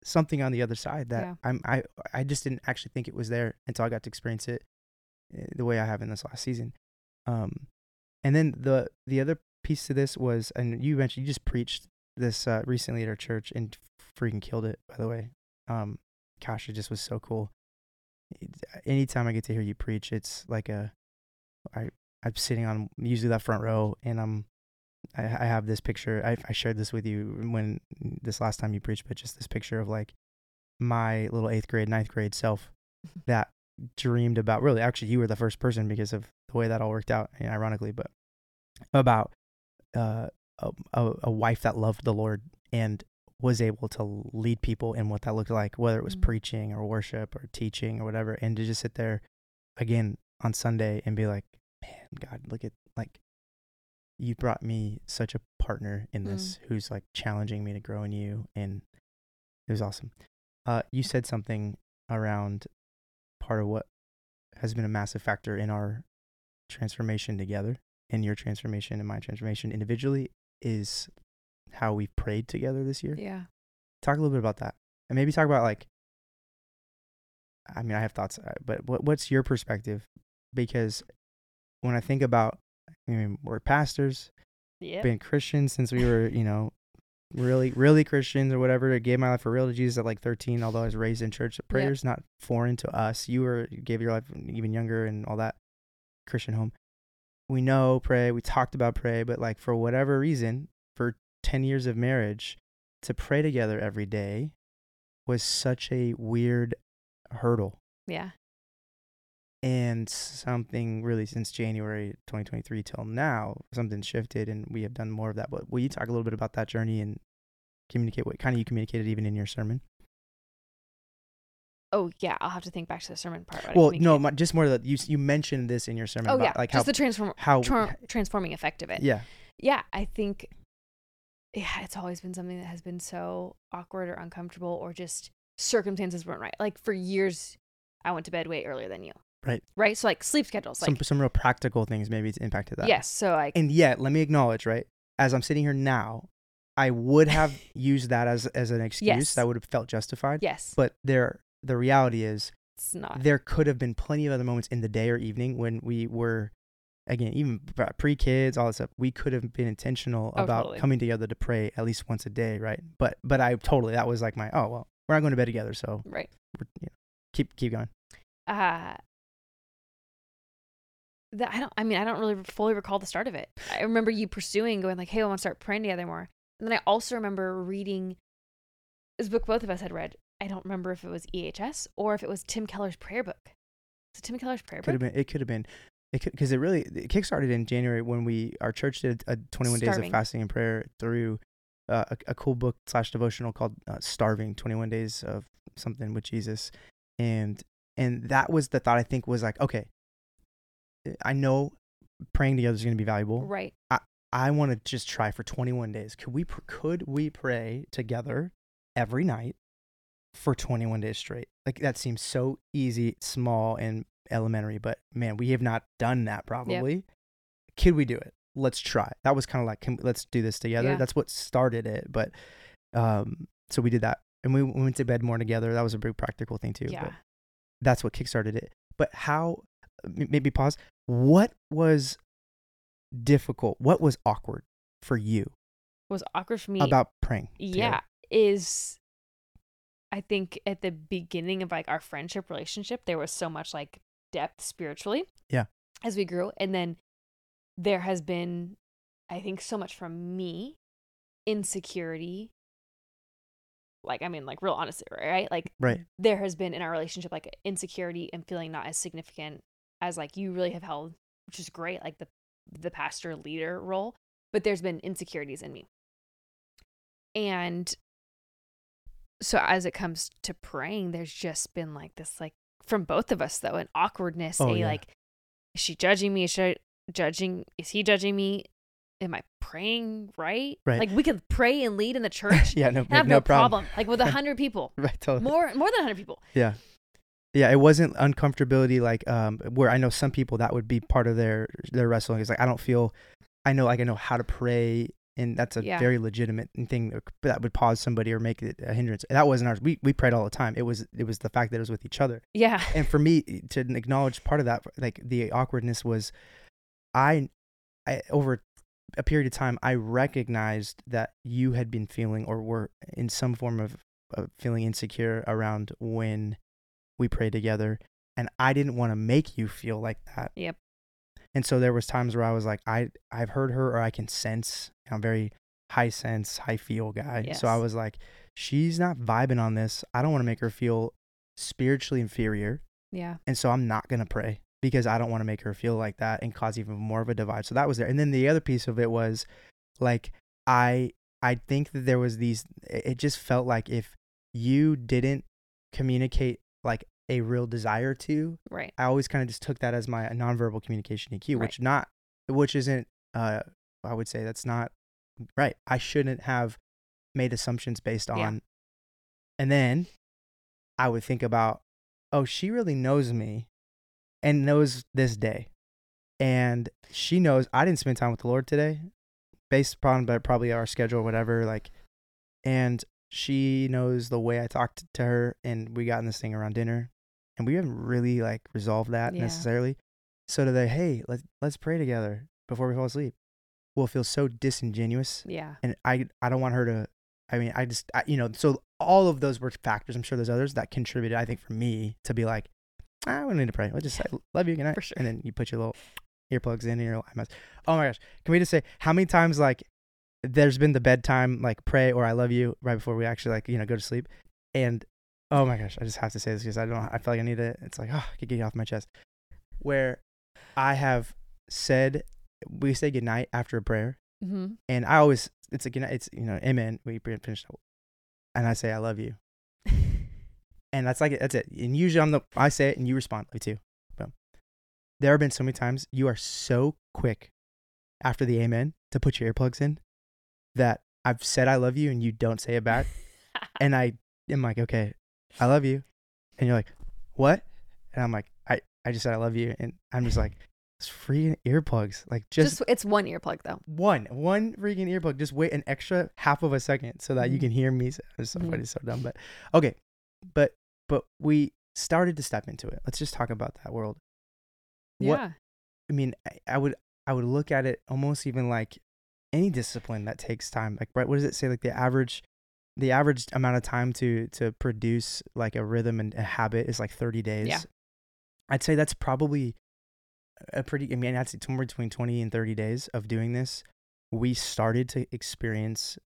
something on the other side that Yeah. I'm I I just didn't actually think it was there until I got to experience it eh, the way I have in this last season. Um and then the the other piece to this was and you mentioned you just preached this uh, recently at our church and freaking killed it by the way. Um gosh, it just was so cool. Anytime I get to hear you preach, it's like a I I'm sitting on usually that front row and I'm I, I have this picture. I, I shared this with you when this last time you preached, but just this picture of like my little eighth grade, ninth grade self that dreamed about. Really, actually, you were the first person because of the way that all worked out, and ironically, but about uh, a, a a wife that loved the Lord and was able to lead people in what that looked like, whether it was Mm. preaching or worship or teaching or whatever, and to just sit there again on Sunday and be like, man, God, look at like you brought me such a partner in this who's like challenging me to grow in you and it was awesome uh you said something around part of what has been a massive factor in our transformation together in your transformation and my transformation individually is how we've prayed together this year. Yeah. talk a little bit about that and maybe talk about like i mean i have thoughts uh, but what, what's your perspective? Because when i think about i mean we're pastors Yeah. been christians since we were you know really really christians or whatever i gave my life for real to jesus at like 13 although i was raised in church So prayers not foreign to us. You were you gave your life even younger and all that christian home. We know pray, we talked about pray, but like for whatever reason, for 10 years of marriage, to pray together every day was such a weird hurdle. Yeah. And something really since January 2023 till now, something shifted and we have done more of that. But will you talk a little bit about that journey and communicate what kind of you communicated even in your sermon? Oh yeah, I'll have to think back to the sermon part. Well, no, my, just more that you you mentioned this in your sermon Oh about yeah, like just how the transform how tra- transforming effect of it. yeah yeah, I think yeah, it's always been something that has been so awkward or uncomfortable or just circumstances weren't right. Like for years I went to bed way earlier than you. Right. Right? So like sleep schedules. some Like some real practical things maybe it's impacted that. yes, so like And yet, let me acknowledge, right? As I'm sitting here now, I would have used that as as an excuse Yes. that would have felt justified. yes, But there, the reality is, it's not. there could have been plenty of other moments in the day or evening when we were, again, even pre kids, all this stuff. We could have been intentional Oh, about totally. coming together to pray at least once a day, right? But but I totally that was like my oh well, we're not going to bed together, so Right. we're, you know, keep keep going. uh that I don't I mean I don't really fully recall the start of it. I remember you pursuing going like, "Hey, I want to start praying together more." And then I also remember reading this book both of us had read. I don't remember if it was EHS or if it was Tim Keller's prayer book. It Tim Keller's prayer Could have book? been it could have been because it really it kickstarted in January when we our church did a 21 days of fasting and prayer through uh, a, a cool book slash devotional called uh, Starving 21 Days of something with Jesus, and and that was the thought I think was like okay, I know praying together is going to be valuable. Right. I want to just try for 21 days. Could we pr- could we pray together every night for 21 days straight? Like that seems so easy, small and elementary, but man, we have not done that probably. Could we do it? Let's try. That was kind of like can, let's do this together. Yeah. That's what started it, but um so we did that. And we we went to bed more together. That was a big practical thing too. Yeah. But that's what kickstarted it. But how maybe pause. What was difficult? What was awkward for you was awkward for me. about praying? yeah, together? is I think at the beginning of like our friendship relationship, there was so much like depth spiritually. Yeah. As we grew. And then there has been, I think, so much from me, insecurity. Like, I mean, like real honestly, right? Like Right. there has been in our relationship like insecurity and feeling not as significant as like you really have held, which is great, like the the pastor leader role. But there's been insecurities in me. And so as it comes to praying, there's just been like this like from both of us though, an awkwardness, Oh, a yeah. like is she judging me? Is she judging is he judging me? Am I praying right? Right. Like we could pray and lead in the church. yeah, no, have no, no, problem. problem. Like with a hundred people. Right, totally. More more than a hundred people. Yeah. Yeah, it wasn't uncomfortability like um where I know some people that would be part of their their wrestling. It's like I don't feel I know like I know how to pray and that's a Yeah. very legitimate thing that- would pause somebody or make it a hindrance. That wasn't ours. We we prayed all the time. It was it was the fact that it was with each other. Yeah. and for me eh, to acknowledge part of that like the awkwardness was I, I over a period of time i recognized that you had been feeling or were in some form of, of feeling insecure around when we prayed together and i didn't want to make you feel like that Yep. And so there was times where i was like i i've heard her or i can sense i'm very high sense high feel guy so i was like she's not vibing on this i don't want to make her feel spiritually inferior Yeah. and so I'm not going to pray because I don't want to make her feel like that and cause even more of a divide. So that was there. And then the other piece of it was like I I think that there was these it just felt like if you didn't communicate like a real desire to, Right. I always kind of just took that as my nonverbal communication EQ, Right. which not which isn't uh I would say that's not right. I shouldn't have made assumptions based on Yeah. and then I would think about, oh, she really knows me and knows this day. And she knows I didn't spend time with the Lord today, based upon but probably our schedule or whatever. Like, and she knows the way I talked to her, and we got in this thing around dinner, and we haven't really like resolved that Yeah. necessarily. So to the hey, let's let's pray together before we fall asleep, will feel so disingenuous Yeah. and I I don't want her to. I mean, I just I, you know, so all of those were factors. I'm sure there's others that contributed. I think for me to be like, ah, we don't need to pray. Let's just say love you, good night, For sure. and then you put your little earplugs in and you're like, oh my gosh, can we just say how many times like there's been the bedtime like pray or I love you right before we actually like you know go to sleep, and oh my gosh, I just have to say this because I don't I feel like I need it. It's like oh, I could get it off my chest, where I have said we say goodnight after a prayer, Mm-hmm. and I always it's a good night, it's you know amen we finish, and I say I love you, and that's like it. That's it. And usually I'm the I say it and you respond like too. Boom. There have been so many times you are so quick after the amen to put your earplugs in that I've said I love you and you don't say it back, and I am like okay, I love you, and you're like what, and I'm like I I just said I love you, and I'm just like it's freaking earplugs like just, just, it's one earplug though. one one freaking earplug. Just wait an extra half of a second so that you Mhm. can hear me. It's so Mhm. funny, so dumb, but okay. But but we started to step into it. Let's just talk about that world. What Yeah. I mean, I, I would I would look at it almost even like any discipline that takes time. Like right, what does it say? Like the average the average amount of time to to produce like a rhythm and a habit is like 30 days. Yeah. I'd say that's probably a pretty I mean that's somewhere between 20 and 30 days of doing this. We started to experience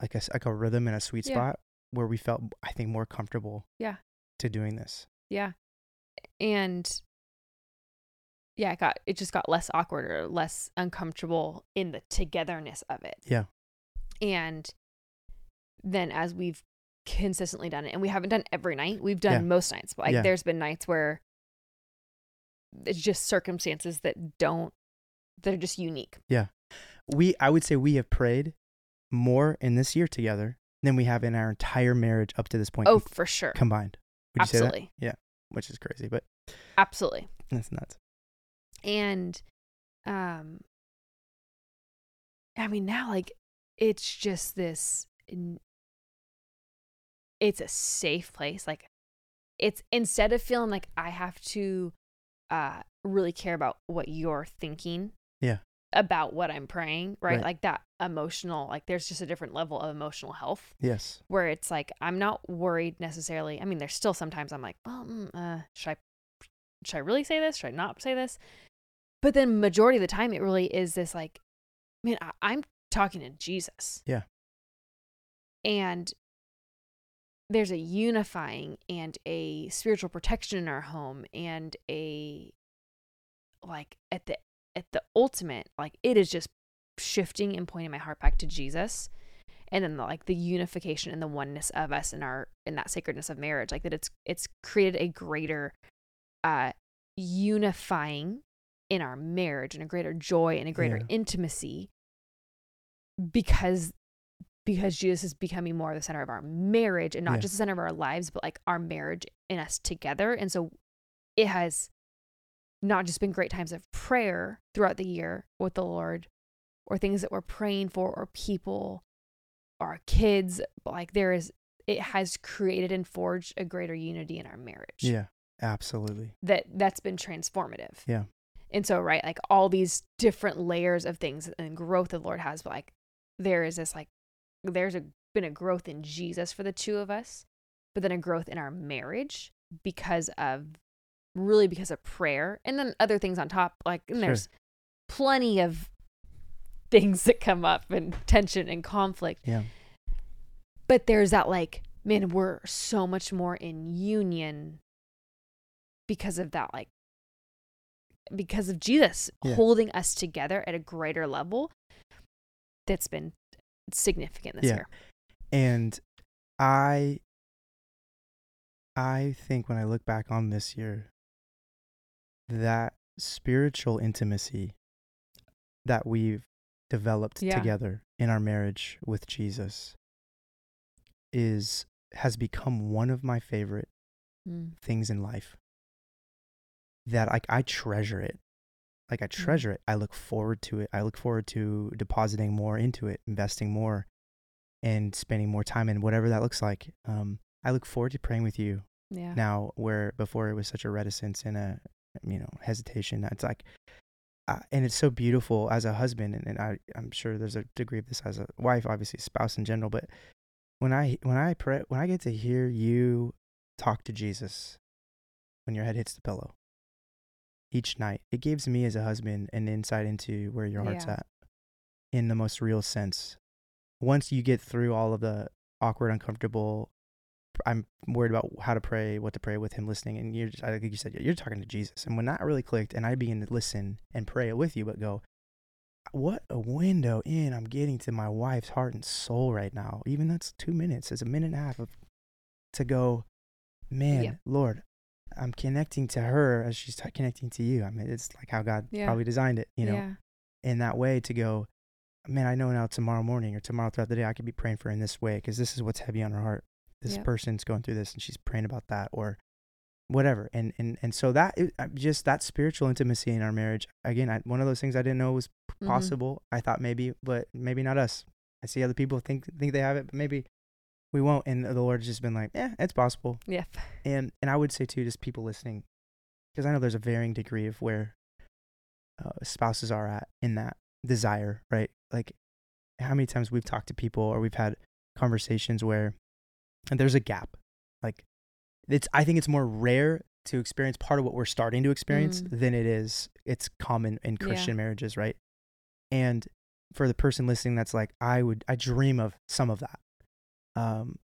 like a like a rhythm and a sweet Yeah. spot where we felt I think more comfortable Yeah. to doing this. Yeah. And yeah, it got it just got less awkward or less uncomfortable in the togetherness of it. Yeah. And then as we've consistently done it, and we haven't done every night, we've done Yeah. most nights, but like Yeah. there's been nights where it's just circumstances that don't that are just unique. Yeah. We I would say we have prayed more in this year together than we have in our entire marriage up to this point Oh, com- for sure. combined. Would you say Absolutely. Yeah. Which is crazy, but Absolutely. that's nuts. And um i mean now like it's just this it's a safe place like it's instead of feeling like i have to uh really care about what you're thinking Yeah. about what i'm praying right, Right. like that emotional like there's just a different level of emotional health Yes. where it's like I'm not worried necessarily. I mean, there's still sometimes I'm like, well, mm, uh, should I should I really say this? Should I not say this? But then majority of the time, it really is this like, man, I, I'm talking to Jesus. Yeah. And there's a unifying and a spiritual protection in our home and a like at the at the ultimate like it is just shifting and pointing my heart back to Jesus and then the, like the unification and the oneness of us in our in that sacredness of marriage like that it's it's created a greater uh unifying in our marriage and a greater joy and a greater Yeah. intimacy because because Jesus is becoming more the center of our marriage and not Yeah. just the center of our lives but like our marriage in us together and so it has not just been great times of prayer throughout the year with the Lord or things that we're praying for or people or our kids but like there is it has created and forged a greater unity in our marriage Yeah. Absolutely. that that's been transformative Yeah. And so right like all these different layers of things and growth the lord has but like there is this like there's a been a growth in jesus for the two of us but then a growth in our marriage because of really because of prayer and then other things on top like and Sure. there's plenty of things that come up and tension and conflict Yeah. but there's that like man we're so much more in union because of that like because of jesus Yeah. holding us together at a greater level that's been significant this Yeah. year And I I think when I look back on this year that spiritual intimacy that we've developed Yeah. together in our marriage with Jesus is has become one of my favorite Mm. things in life that like I treasure it. Like I treasure it. I look forward to it. I look forward to depositing more into it, investing more and spending more time in whatever that looks like. Um I look forward to praying with you yeah now where before it was such a reticence and a you know hesitation. It's like uh, and it's so beautiful as a husband and, and I I'm sure there's a degree of this as a wife, obviously spouse in general, but when I when I pray when I get to hear you talk to Jesus when your head hits the pillow. Each night. It gives me as a husband an insight into where your heart's Yeah. at in the most real sense. Once you get through all of the awkward, uncomfortable, I'm worried about how to pray, what to pray with him listening. And you're just, I think you said, you're talking to Jesus. And when that really clicked and I began to listen and pray with you, but go, what a window in I'm getting to my wife's heart and soul right now. Even that's two minutes, it's a minute and a half of to go, man, Yeah. Lord, I'm connecting to her as she's t- connecting to you. I mean, it's like how God Yeah. probably designed it, you know, yeah. in that way to go, man, I know now tomorrow morning or tomorrow throughout the day, I could be praying for her in this way because this is what's heavy on her heart. This Yep. person's going through this and she's praying about that or whatever. And and and so that it, uh, just that spiritual intimacy in our marriage. Again, I, one of those things I didn't know was Mhm. possible. I thought maybe, but maybe not us. I see other people think think they have it, but maybe we won't. And the Lord's just been like, yeah, it's possible. Yep. And and I would say too, just people listening, because I know there's a varying degree of where uh, spouses are at in that desire, right? Like how many times we've talked to people or we've had conversations where and there's a gap. Like it's I think it's more rare to experience part of what we're starting to experience Mm. than it is it's common in Yeah. Christian marriages, right? And for the person listening that's like I would I dream of some of that. Um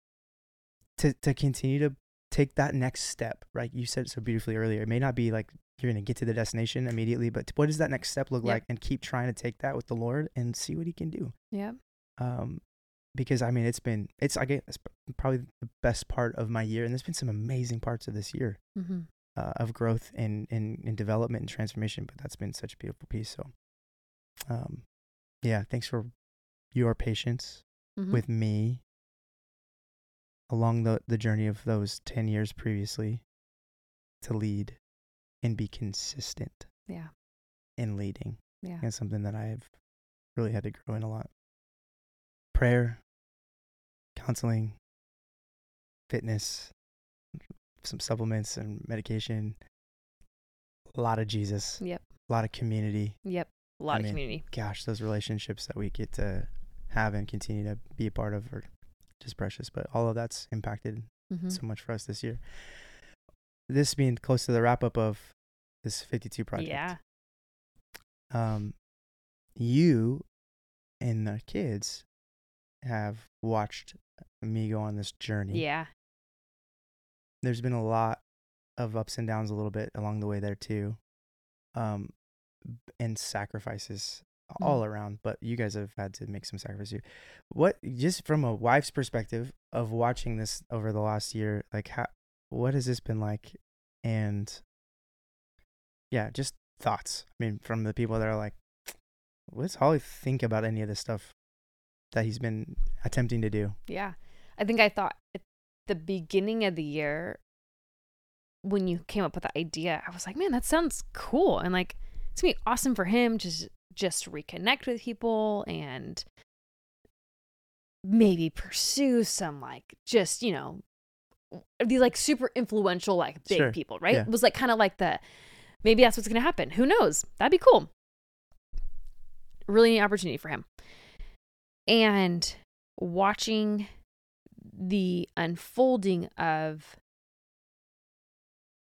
to to continue to take that next step, right? You said it so beautifully earlier. It may not be like you're going to get to the destination immediately, but what does that next step look Yep. like? And keep trying to take that with the Lord and see what He can do. Yeah. Um, because I mean, it's been it's I guess probably the best part of my year, and there's been some amazing parts of this year Mm-hmm. uh, of growth and, and and development and transformation. But that's been such a beautiful piece. So, um, yeah, thanks for your patience Mm-hmm. with me along the, the journey of those 10 years previously to lead and be consistent yeah. in leading. Yeah. It's something that I've really had to grow in a lot. Prayer, counseling, fitness, some supplements and medication, a lot of Jesus, Yep. a lot of community. Yep. A lot I of mean, community. Gosh, those relationships that we get to have and continue to be a part of are just precious. But all of that's impacted Mm-hmm. so much for us this year. This being close to the wrap up of this 52 project. Yeah. Um, you and the kids have watched me go on this journey. Yeah. There's been a lot of ups and downs a little bit along the way there too. Um, and sacrifices Mm. all around, but you guys have had to make some sacrifices. What just from a wife's perspective of watching this over the last year, like how what has this been like? And yeah, just thoughts. I mean, from the people that are like, what does Holly think about any of this stuff that he's been attempting to do? Yeah. I think I thought at the beginning of the year when you came up with the idea, I was like, man, that sounds cool. And like, it's gonna be awesome for him s- just reconnect with people and maybe pursue some like just, you know, these like super influential, like big Sure. people, right? Yeah. It was like kind of like the maybe that's what's gonna happen. Who knows? That'd be cool. Really neat opportunity for him. And watching the unfolding of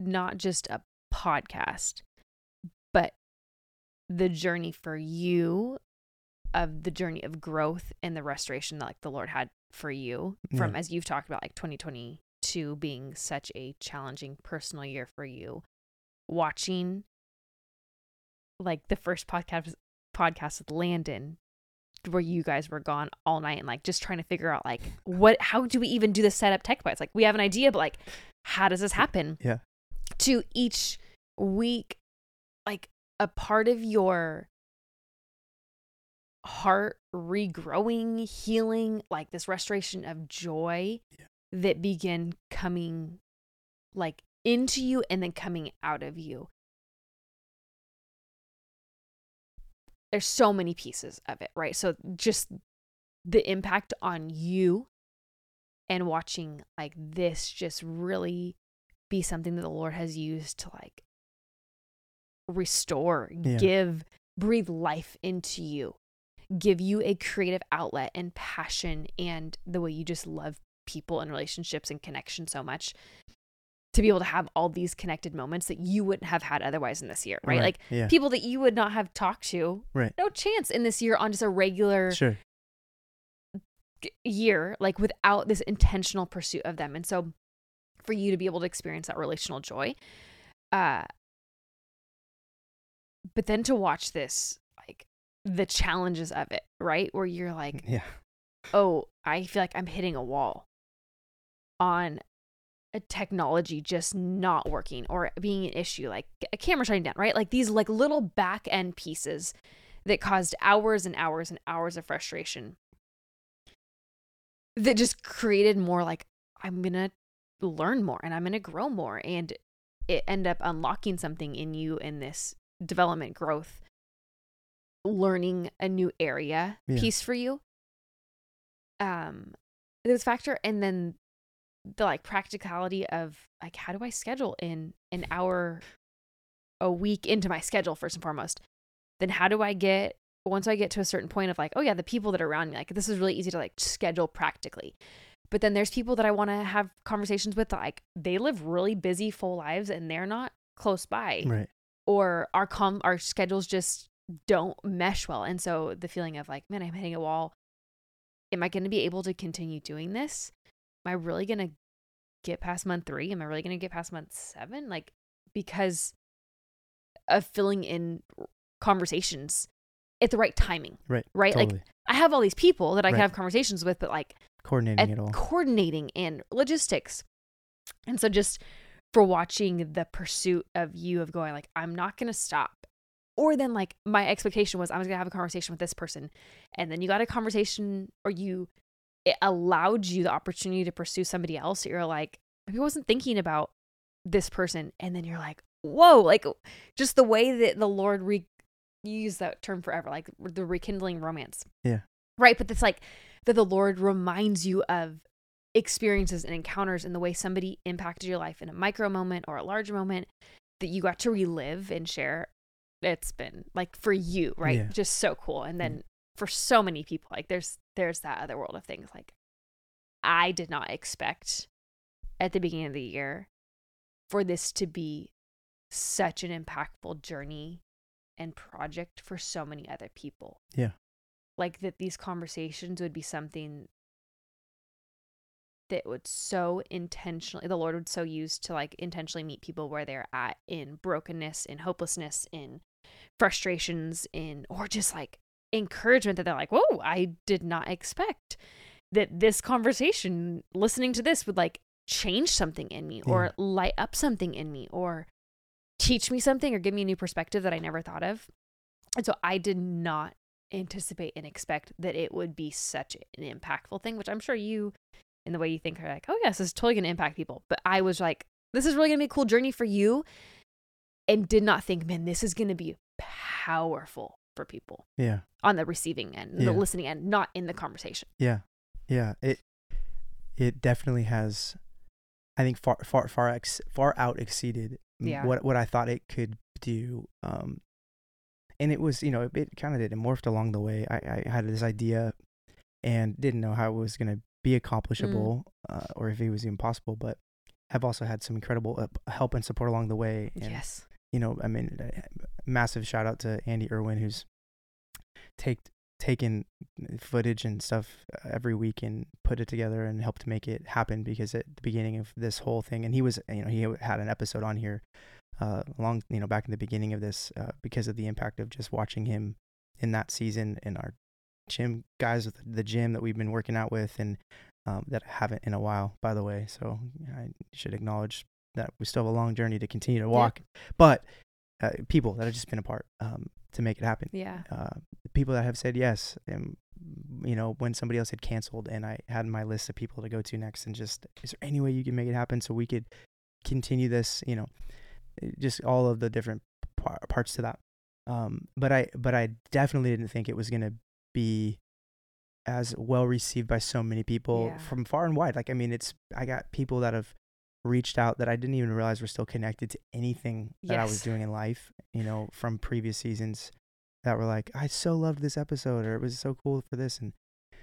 not just a podcast, the journey for you of the journey of growth and the restoration that like the Lord had for you from Yeah. as you've talked about like 2022 being such a challenging personal year for you watching like the first podcast podcast with Landon where you guys were gone all night and like just trying to figure out like what how do we even do this setup tech wise like we have an idea but like how does this happen Yeah. to each week like a part of your heart regrowing healing like this restoration of joy Yeah. that begin coming like into you and then coming out of you there's so many pieces of it right so just the impact on you and watching like this just really be something that the lord has used to like restore Yeah. give breathe life into you give you a creative outlet and passion and the way you just love people and relationships and connection so much to be able to have all these connected moments that you wouldn't have had otherwise in this year, right? Right, Like yeah. people that you would not have talked to, Right. no chance in this year on just a regular Sure. year, like without this intentional pursuit of them. And so for you to be able to experience that relational joy, uh, but then to watch this, like the challenges of it, right? Where you're like, Yeah. oh, I feel like I'm hitting a wall on a technology just not working or being an issue, like a camera shutting down, right? Like these like little back end pieces that caused hours and hours and hours of frustration that just created more like I'm gonna learn more and I'm gonna grow more and it end up unlocking something in you in this development growth learning a new area Yeah. piece for you um this factor and then the like practicality of like how do i schedule in an hour a week into my schedule first and foremost then how do i get once i get to a certain point of like oh yeah the people that are around me like this is really easy to like schedule practically but then there's people that i want to have conversations with like they live really busy full lives and they're not close by Right. Or our com our schedules just don't mesh well. And so the feeling of like man i'm hitting a wall. Am i going to be able to continue doing this? Am i really going to get past month three? Am i really going to get past month seven? Like because of filling in conversations at the right timing Right. right? Like i have all these people that i can have conversations with but like Coordinating at it all. coordinating and logistics. And so just for watching the pursuit of you of going like I'm not going to stop. Or then like my expectation was I was going to have a conversation with this person and then you got a conversation or you it allowed you the opportunity to pursue somebody else. You're like maybe I wasn't thinking about this person and then you're like whoa like just the way that the Lord re you use that term forever like the rekindling romance. Yeah. Right, but it's like that the Lord reminds you of experiences and encounters and the way somebody impacted your life in a micro moment or a large moment that you got to relive and share. It's been like for you, right? Yeah. Just so cool. And then for so many people, like there's there's that other world of things. Like I did not expect at the beginning of the year for this to be such an impactful journey and project for so many other people Yeah. like that these conversations would be something that would so intentionally the lord would so use to like intentionally meet people where they're at in brokenness in hopelessness in frustrations in or just like encouragement that they're like whoa i did not expect that this conversation listening to this would like change something in me or light up something in me or teach me something or give me a new perspective that i never thought of. And so i did not anticipate and expect that it would be such an impactful thing, which I'm sure you, in the way you think, are like, oh, yes, this is totally going to impact people. But I was like, this is really going to be a cool journey for you. And did not think, man, this is going to be powerful for people Yeah. on the receiving end, Yeah. the listening end, not in the conversation. Yeah, yeah. It it definitely has. I think far far far ex, far out exceeded Yeah. what what I thought it could do. Um, and it was you know it, it kind of did it morphed along the way. I I had this idea, and didn't know how it was gonna be accomplishable, uh, or if it was even possible. But have also had some incredible uh, help and support along the way. And, yes. you know, I mean, uh, massive shout out to Andy Irwin who's take taken footage and stuff uh, every week and put it together and helped make it happen because at the beginning of this whole thing and he was you know he had an episode on here uh long you know back in the beginning of this uh, because of the impact of just watching him in that season and our gym guys with the gym that we've been working out with and um, that I haven't in a while by the way so I should acknowledge that we still have a long journey to continue to walk but uh, people that have just been a part um, to make it happen. Yeah. uh, people that have said yes and you know when somebody else had canceled and i had my list of people to go to next and just is there any way you can make it happen so we could continue this? You know eh, just all of the different par- parts to that. Um but i but i definitely didn't think it was going to be as well received by so many people Yeah. from far and wide like i mean it's i got people that have reached out that i didn't even realize were still connected to anything that i was doing in life you know from previous seasons that were like, I so loved this episode, or it was so cool for this, and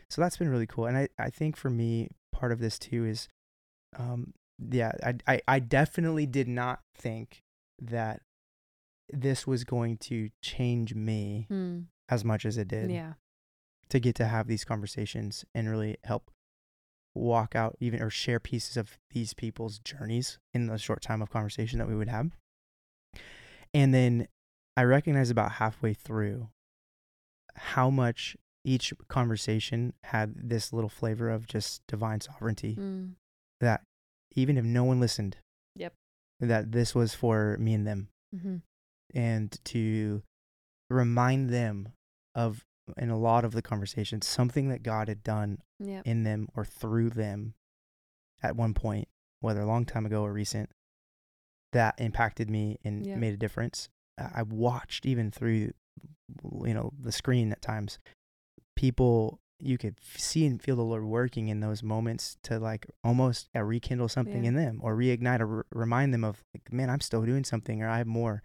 so that's been really cool. And I, I think for me, part of this too is, um, yeah, I, I I definitely did not think that this was going to change me Mm. as much as it did. Yeah. To get to have these conversations and really help walk out even or share pieces of these people's journeys in the short time of conversation that we would have. And then I recognized about halfway through how much each conversation had this little flavor of just divine sovereignty Mm. that even if no one listened, Yep. that this was for me and them Mm-hmm. and to remind them of in a lot of the conversations something that God had done Yep. in them or through them at one point, whether a long time ago or recent, that impacted me and Yeah. made a difference. I watched even through, you know, the screen at times, people you could see and feel the Lord working in those moments to like almost uh, rekindle something Yeah. in them or reignite or r- remind them of like, man, I'm still doing something or I have more.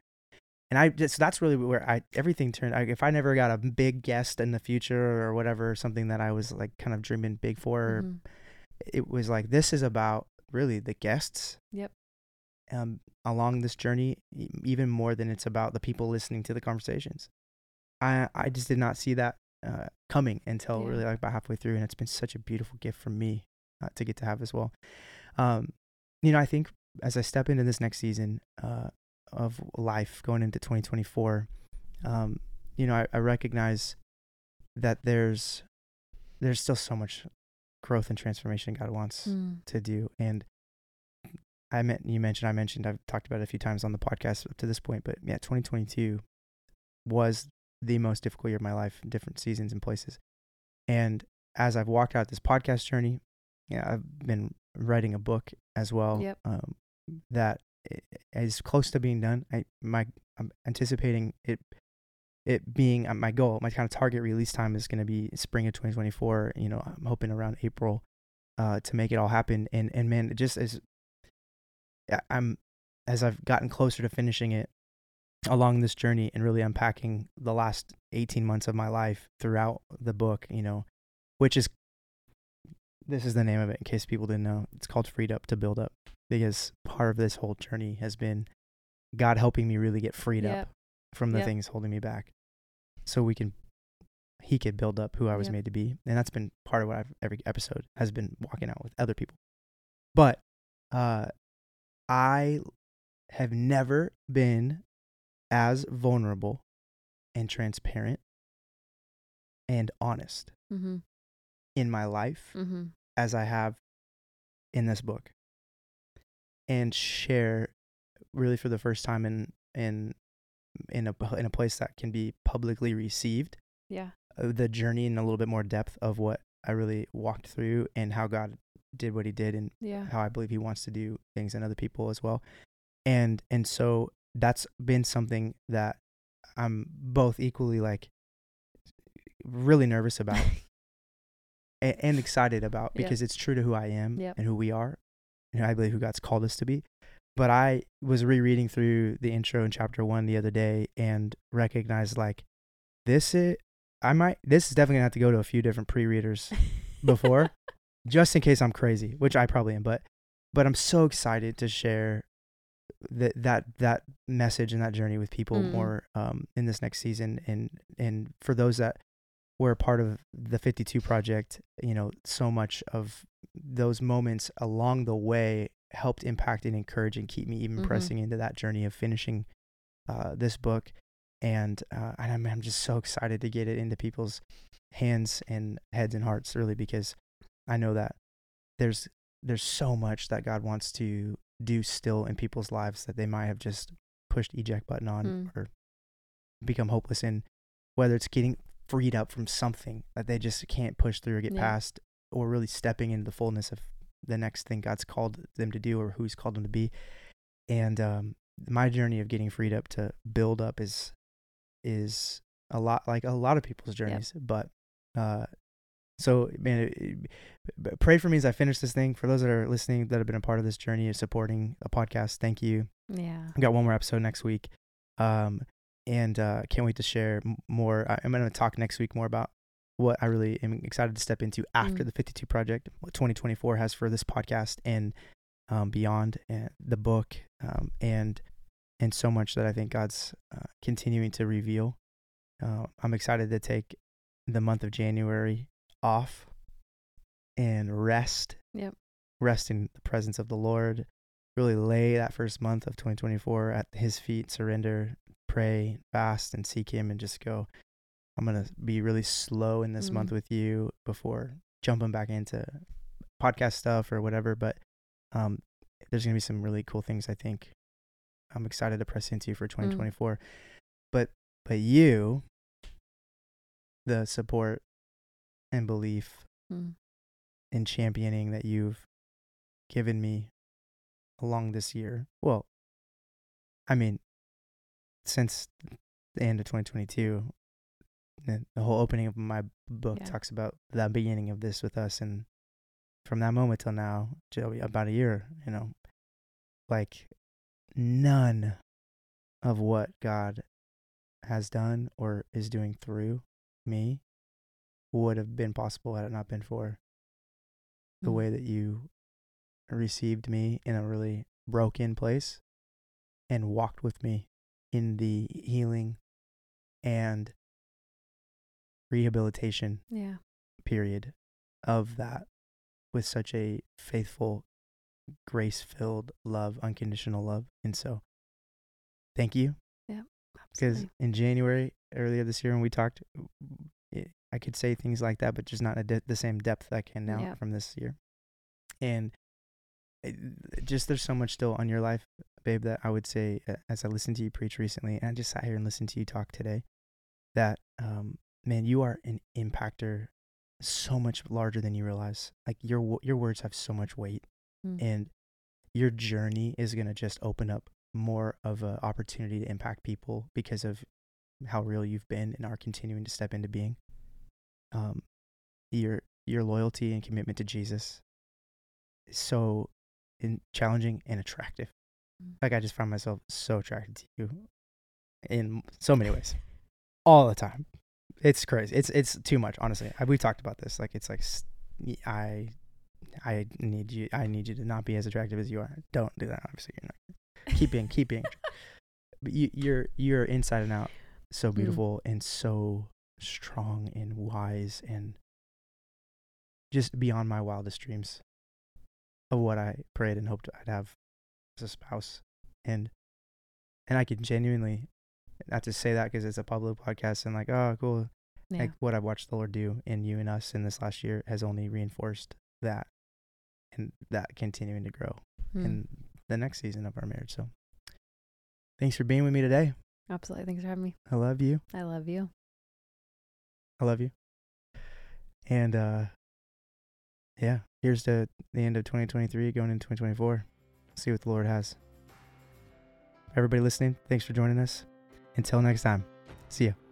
And I just that's really where I everything turned. I, if I never got a big guest in the future or whatever, something that I was like kind of dreaming big for, or Mhm. it was like this is about really the guests Yep. um along this journey even more than it's about the people listening to the conversations i i just did not see that uh coming until Yeah. really like about halfway through and it's been such a beautiful gift for me uh, to get to have as well um you know i think as i step into this next season uh of life going into 2024 um you know i, I recognize that there's there's still so much growth and transformation god wants Mm. to do. And I meant you mentioned I mentioned I've talked about it a few times on the podcast up to this point, but yeah, 2022 was the most difficult year of my life in different seasons and places. And as I've walked out this podcast journey, yeah, I've been writing a book as well. Yep. Um, that is close to being done. I my I'm anticipating it it being uh, my goal, my kind of target release time is going to be spring of 2024. You know, I'm hoping around April uh, to make it all happen. And and man, just as I'm as I've gotten closer to finishing it along this journey and really unpacking the last 18 months of my life throughout the book, you know, which is this is the name of it in case people didn't know. It's called Freed Up to Build Up because part of this whole journey has been God helping me really get freed Yep. up from the Yep. things holding me back so we can he could build up who I was Yep. made to be. And that's been part of what I've every episode has been walking out with other people. But uh I have never been as vulnerable and transparent and honest Mm-hmm. In my life Mm-hmm. as I have in this book and share really for the first time in in in a in a place that can be publicly received Yeah. uh, the journey in a little bit more depth of what I really walked through and how God did what he did and Yeah. how I believe he wants to do things in other people as well. And and so that's been something that I'm both equally like really nervous about and, and excited about Yeah. because it's true to who I am Yep. and who we are and I believe who God's called us to be. But I was rereading through the intro in chapter 1 the other day and recognized like this is I might this is definitely to have to go to a few different pre-readers before just in case I'm crazy, which I probably am, but but I'm so excited to share that that that message and that journey with people Mm. more um, in this next season and and for those that were a part of the 52 project, you know, so much of those moments along the way helped impact and encourage and keep me even Mhm. pressing into that journey of finishing uh, this book and uh, and I'm, I'm just so excited to get it into people's hands and heads and hearts really because I know that there's there's so much that God wants to do still in people's lives that they might have just pushed eject button on Mm. or become hopeless in whether it's getting freed up from something that they just can't push through or get Yeah. past or really stepping into the fullness of the next thing God's called them to do or who's called them to be. And um my journey of getting freed up to build up is is a lot like a lot of people's journeys but uh so man it- it- pray for me as i finish this thing. For those that are listening that have been a part of this journey of supporting a podcast thank you. Yeah. i got one more episode next week. Um and uh can't wait to share more I- i'm going to talk next week more about what i really am excited to step into after Mm. the 52 project what 2024 has for this podcast and um, beyond uh, the book um, and and so much that I think God's uh, continuing to reveal. Uh, I'm excited to take the month of January off and rest. Yep. Rest in the presence of the Lord. Really lay that first month of 2024 at His feet, surrender, pray, fast, and seek Him, and just go. I'm gonna be really slow in this Mm. month with you before jumping back into podcast stuff or whatever. But um, there's gonna be some really cool things. I think I'm excited to press into for 2024. But but you, the support and belief Mm. and championing that you've given me along this year. Well, I mean, since the end of 2022, the, whole opening of my book Yeah. talks about the beginning of this with us, and from that moment till now, about a year, you know, like none of what God has done or is doing through me would have been possible had it not been for the Mm. way that you received me in a really broken place and walked with me in the healing and rehabilitation Yeah. period of that with such a faithful, grace filled love, unconditional love. And so, thank you. Yeah. Because in January, earlier this year, when we talked, it, I could say things like that, but just not at de- the same depth I can now Yeah. from this year. And just there's so much still on your life, babe, that I would say, uh, as I listened to you preach recently, and I just sat here and listened to you talk today, that, um, man, you are an impactor so much larger than you realize. Like your your words have so much weight, Mm. and your journey is gonna just open up more of an opportunity to impact people because of how real you've been and are continuing to step into being. Um, your your loyalty and commitment to Jesus so in, challenging and attractive. Mm. Like I just find myself so attracted to you in so many ways, all the time. It's crazy. It's it's too much, honestly. I, we talked about this. Like it's like I I need you. I need you to not be as attractive as you are. Don't do that. Obviously, you're not. Keep being keep being. But you you're you're inside and out so Mm. beautiful and so strong and wise and just beyond my wildest dreams of what I prayed and hoped I'd have as a spouse. And and I can genuinely not to say that because it's a public podcast and like oh cool yeah. like what I've watched the Lord do in you and us in this last year has only reinforced that and that continuing to grow Mm. in the next season of our marriage. So thanks for being with me today. Absolutely. Thanks for having me. I love you. I love you. I love you. And uh yeah, here's to the end of 2023 going into 2024. See what the Lord has. Everybody listening, thanks for joining us. Until next time. See ya.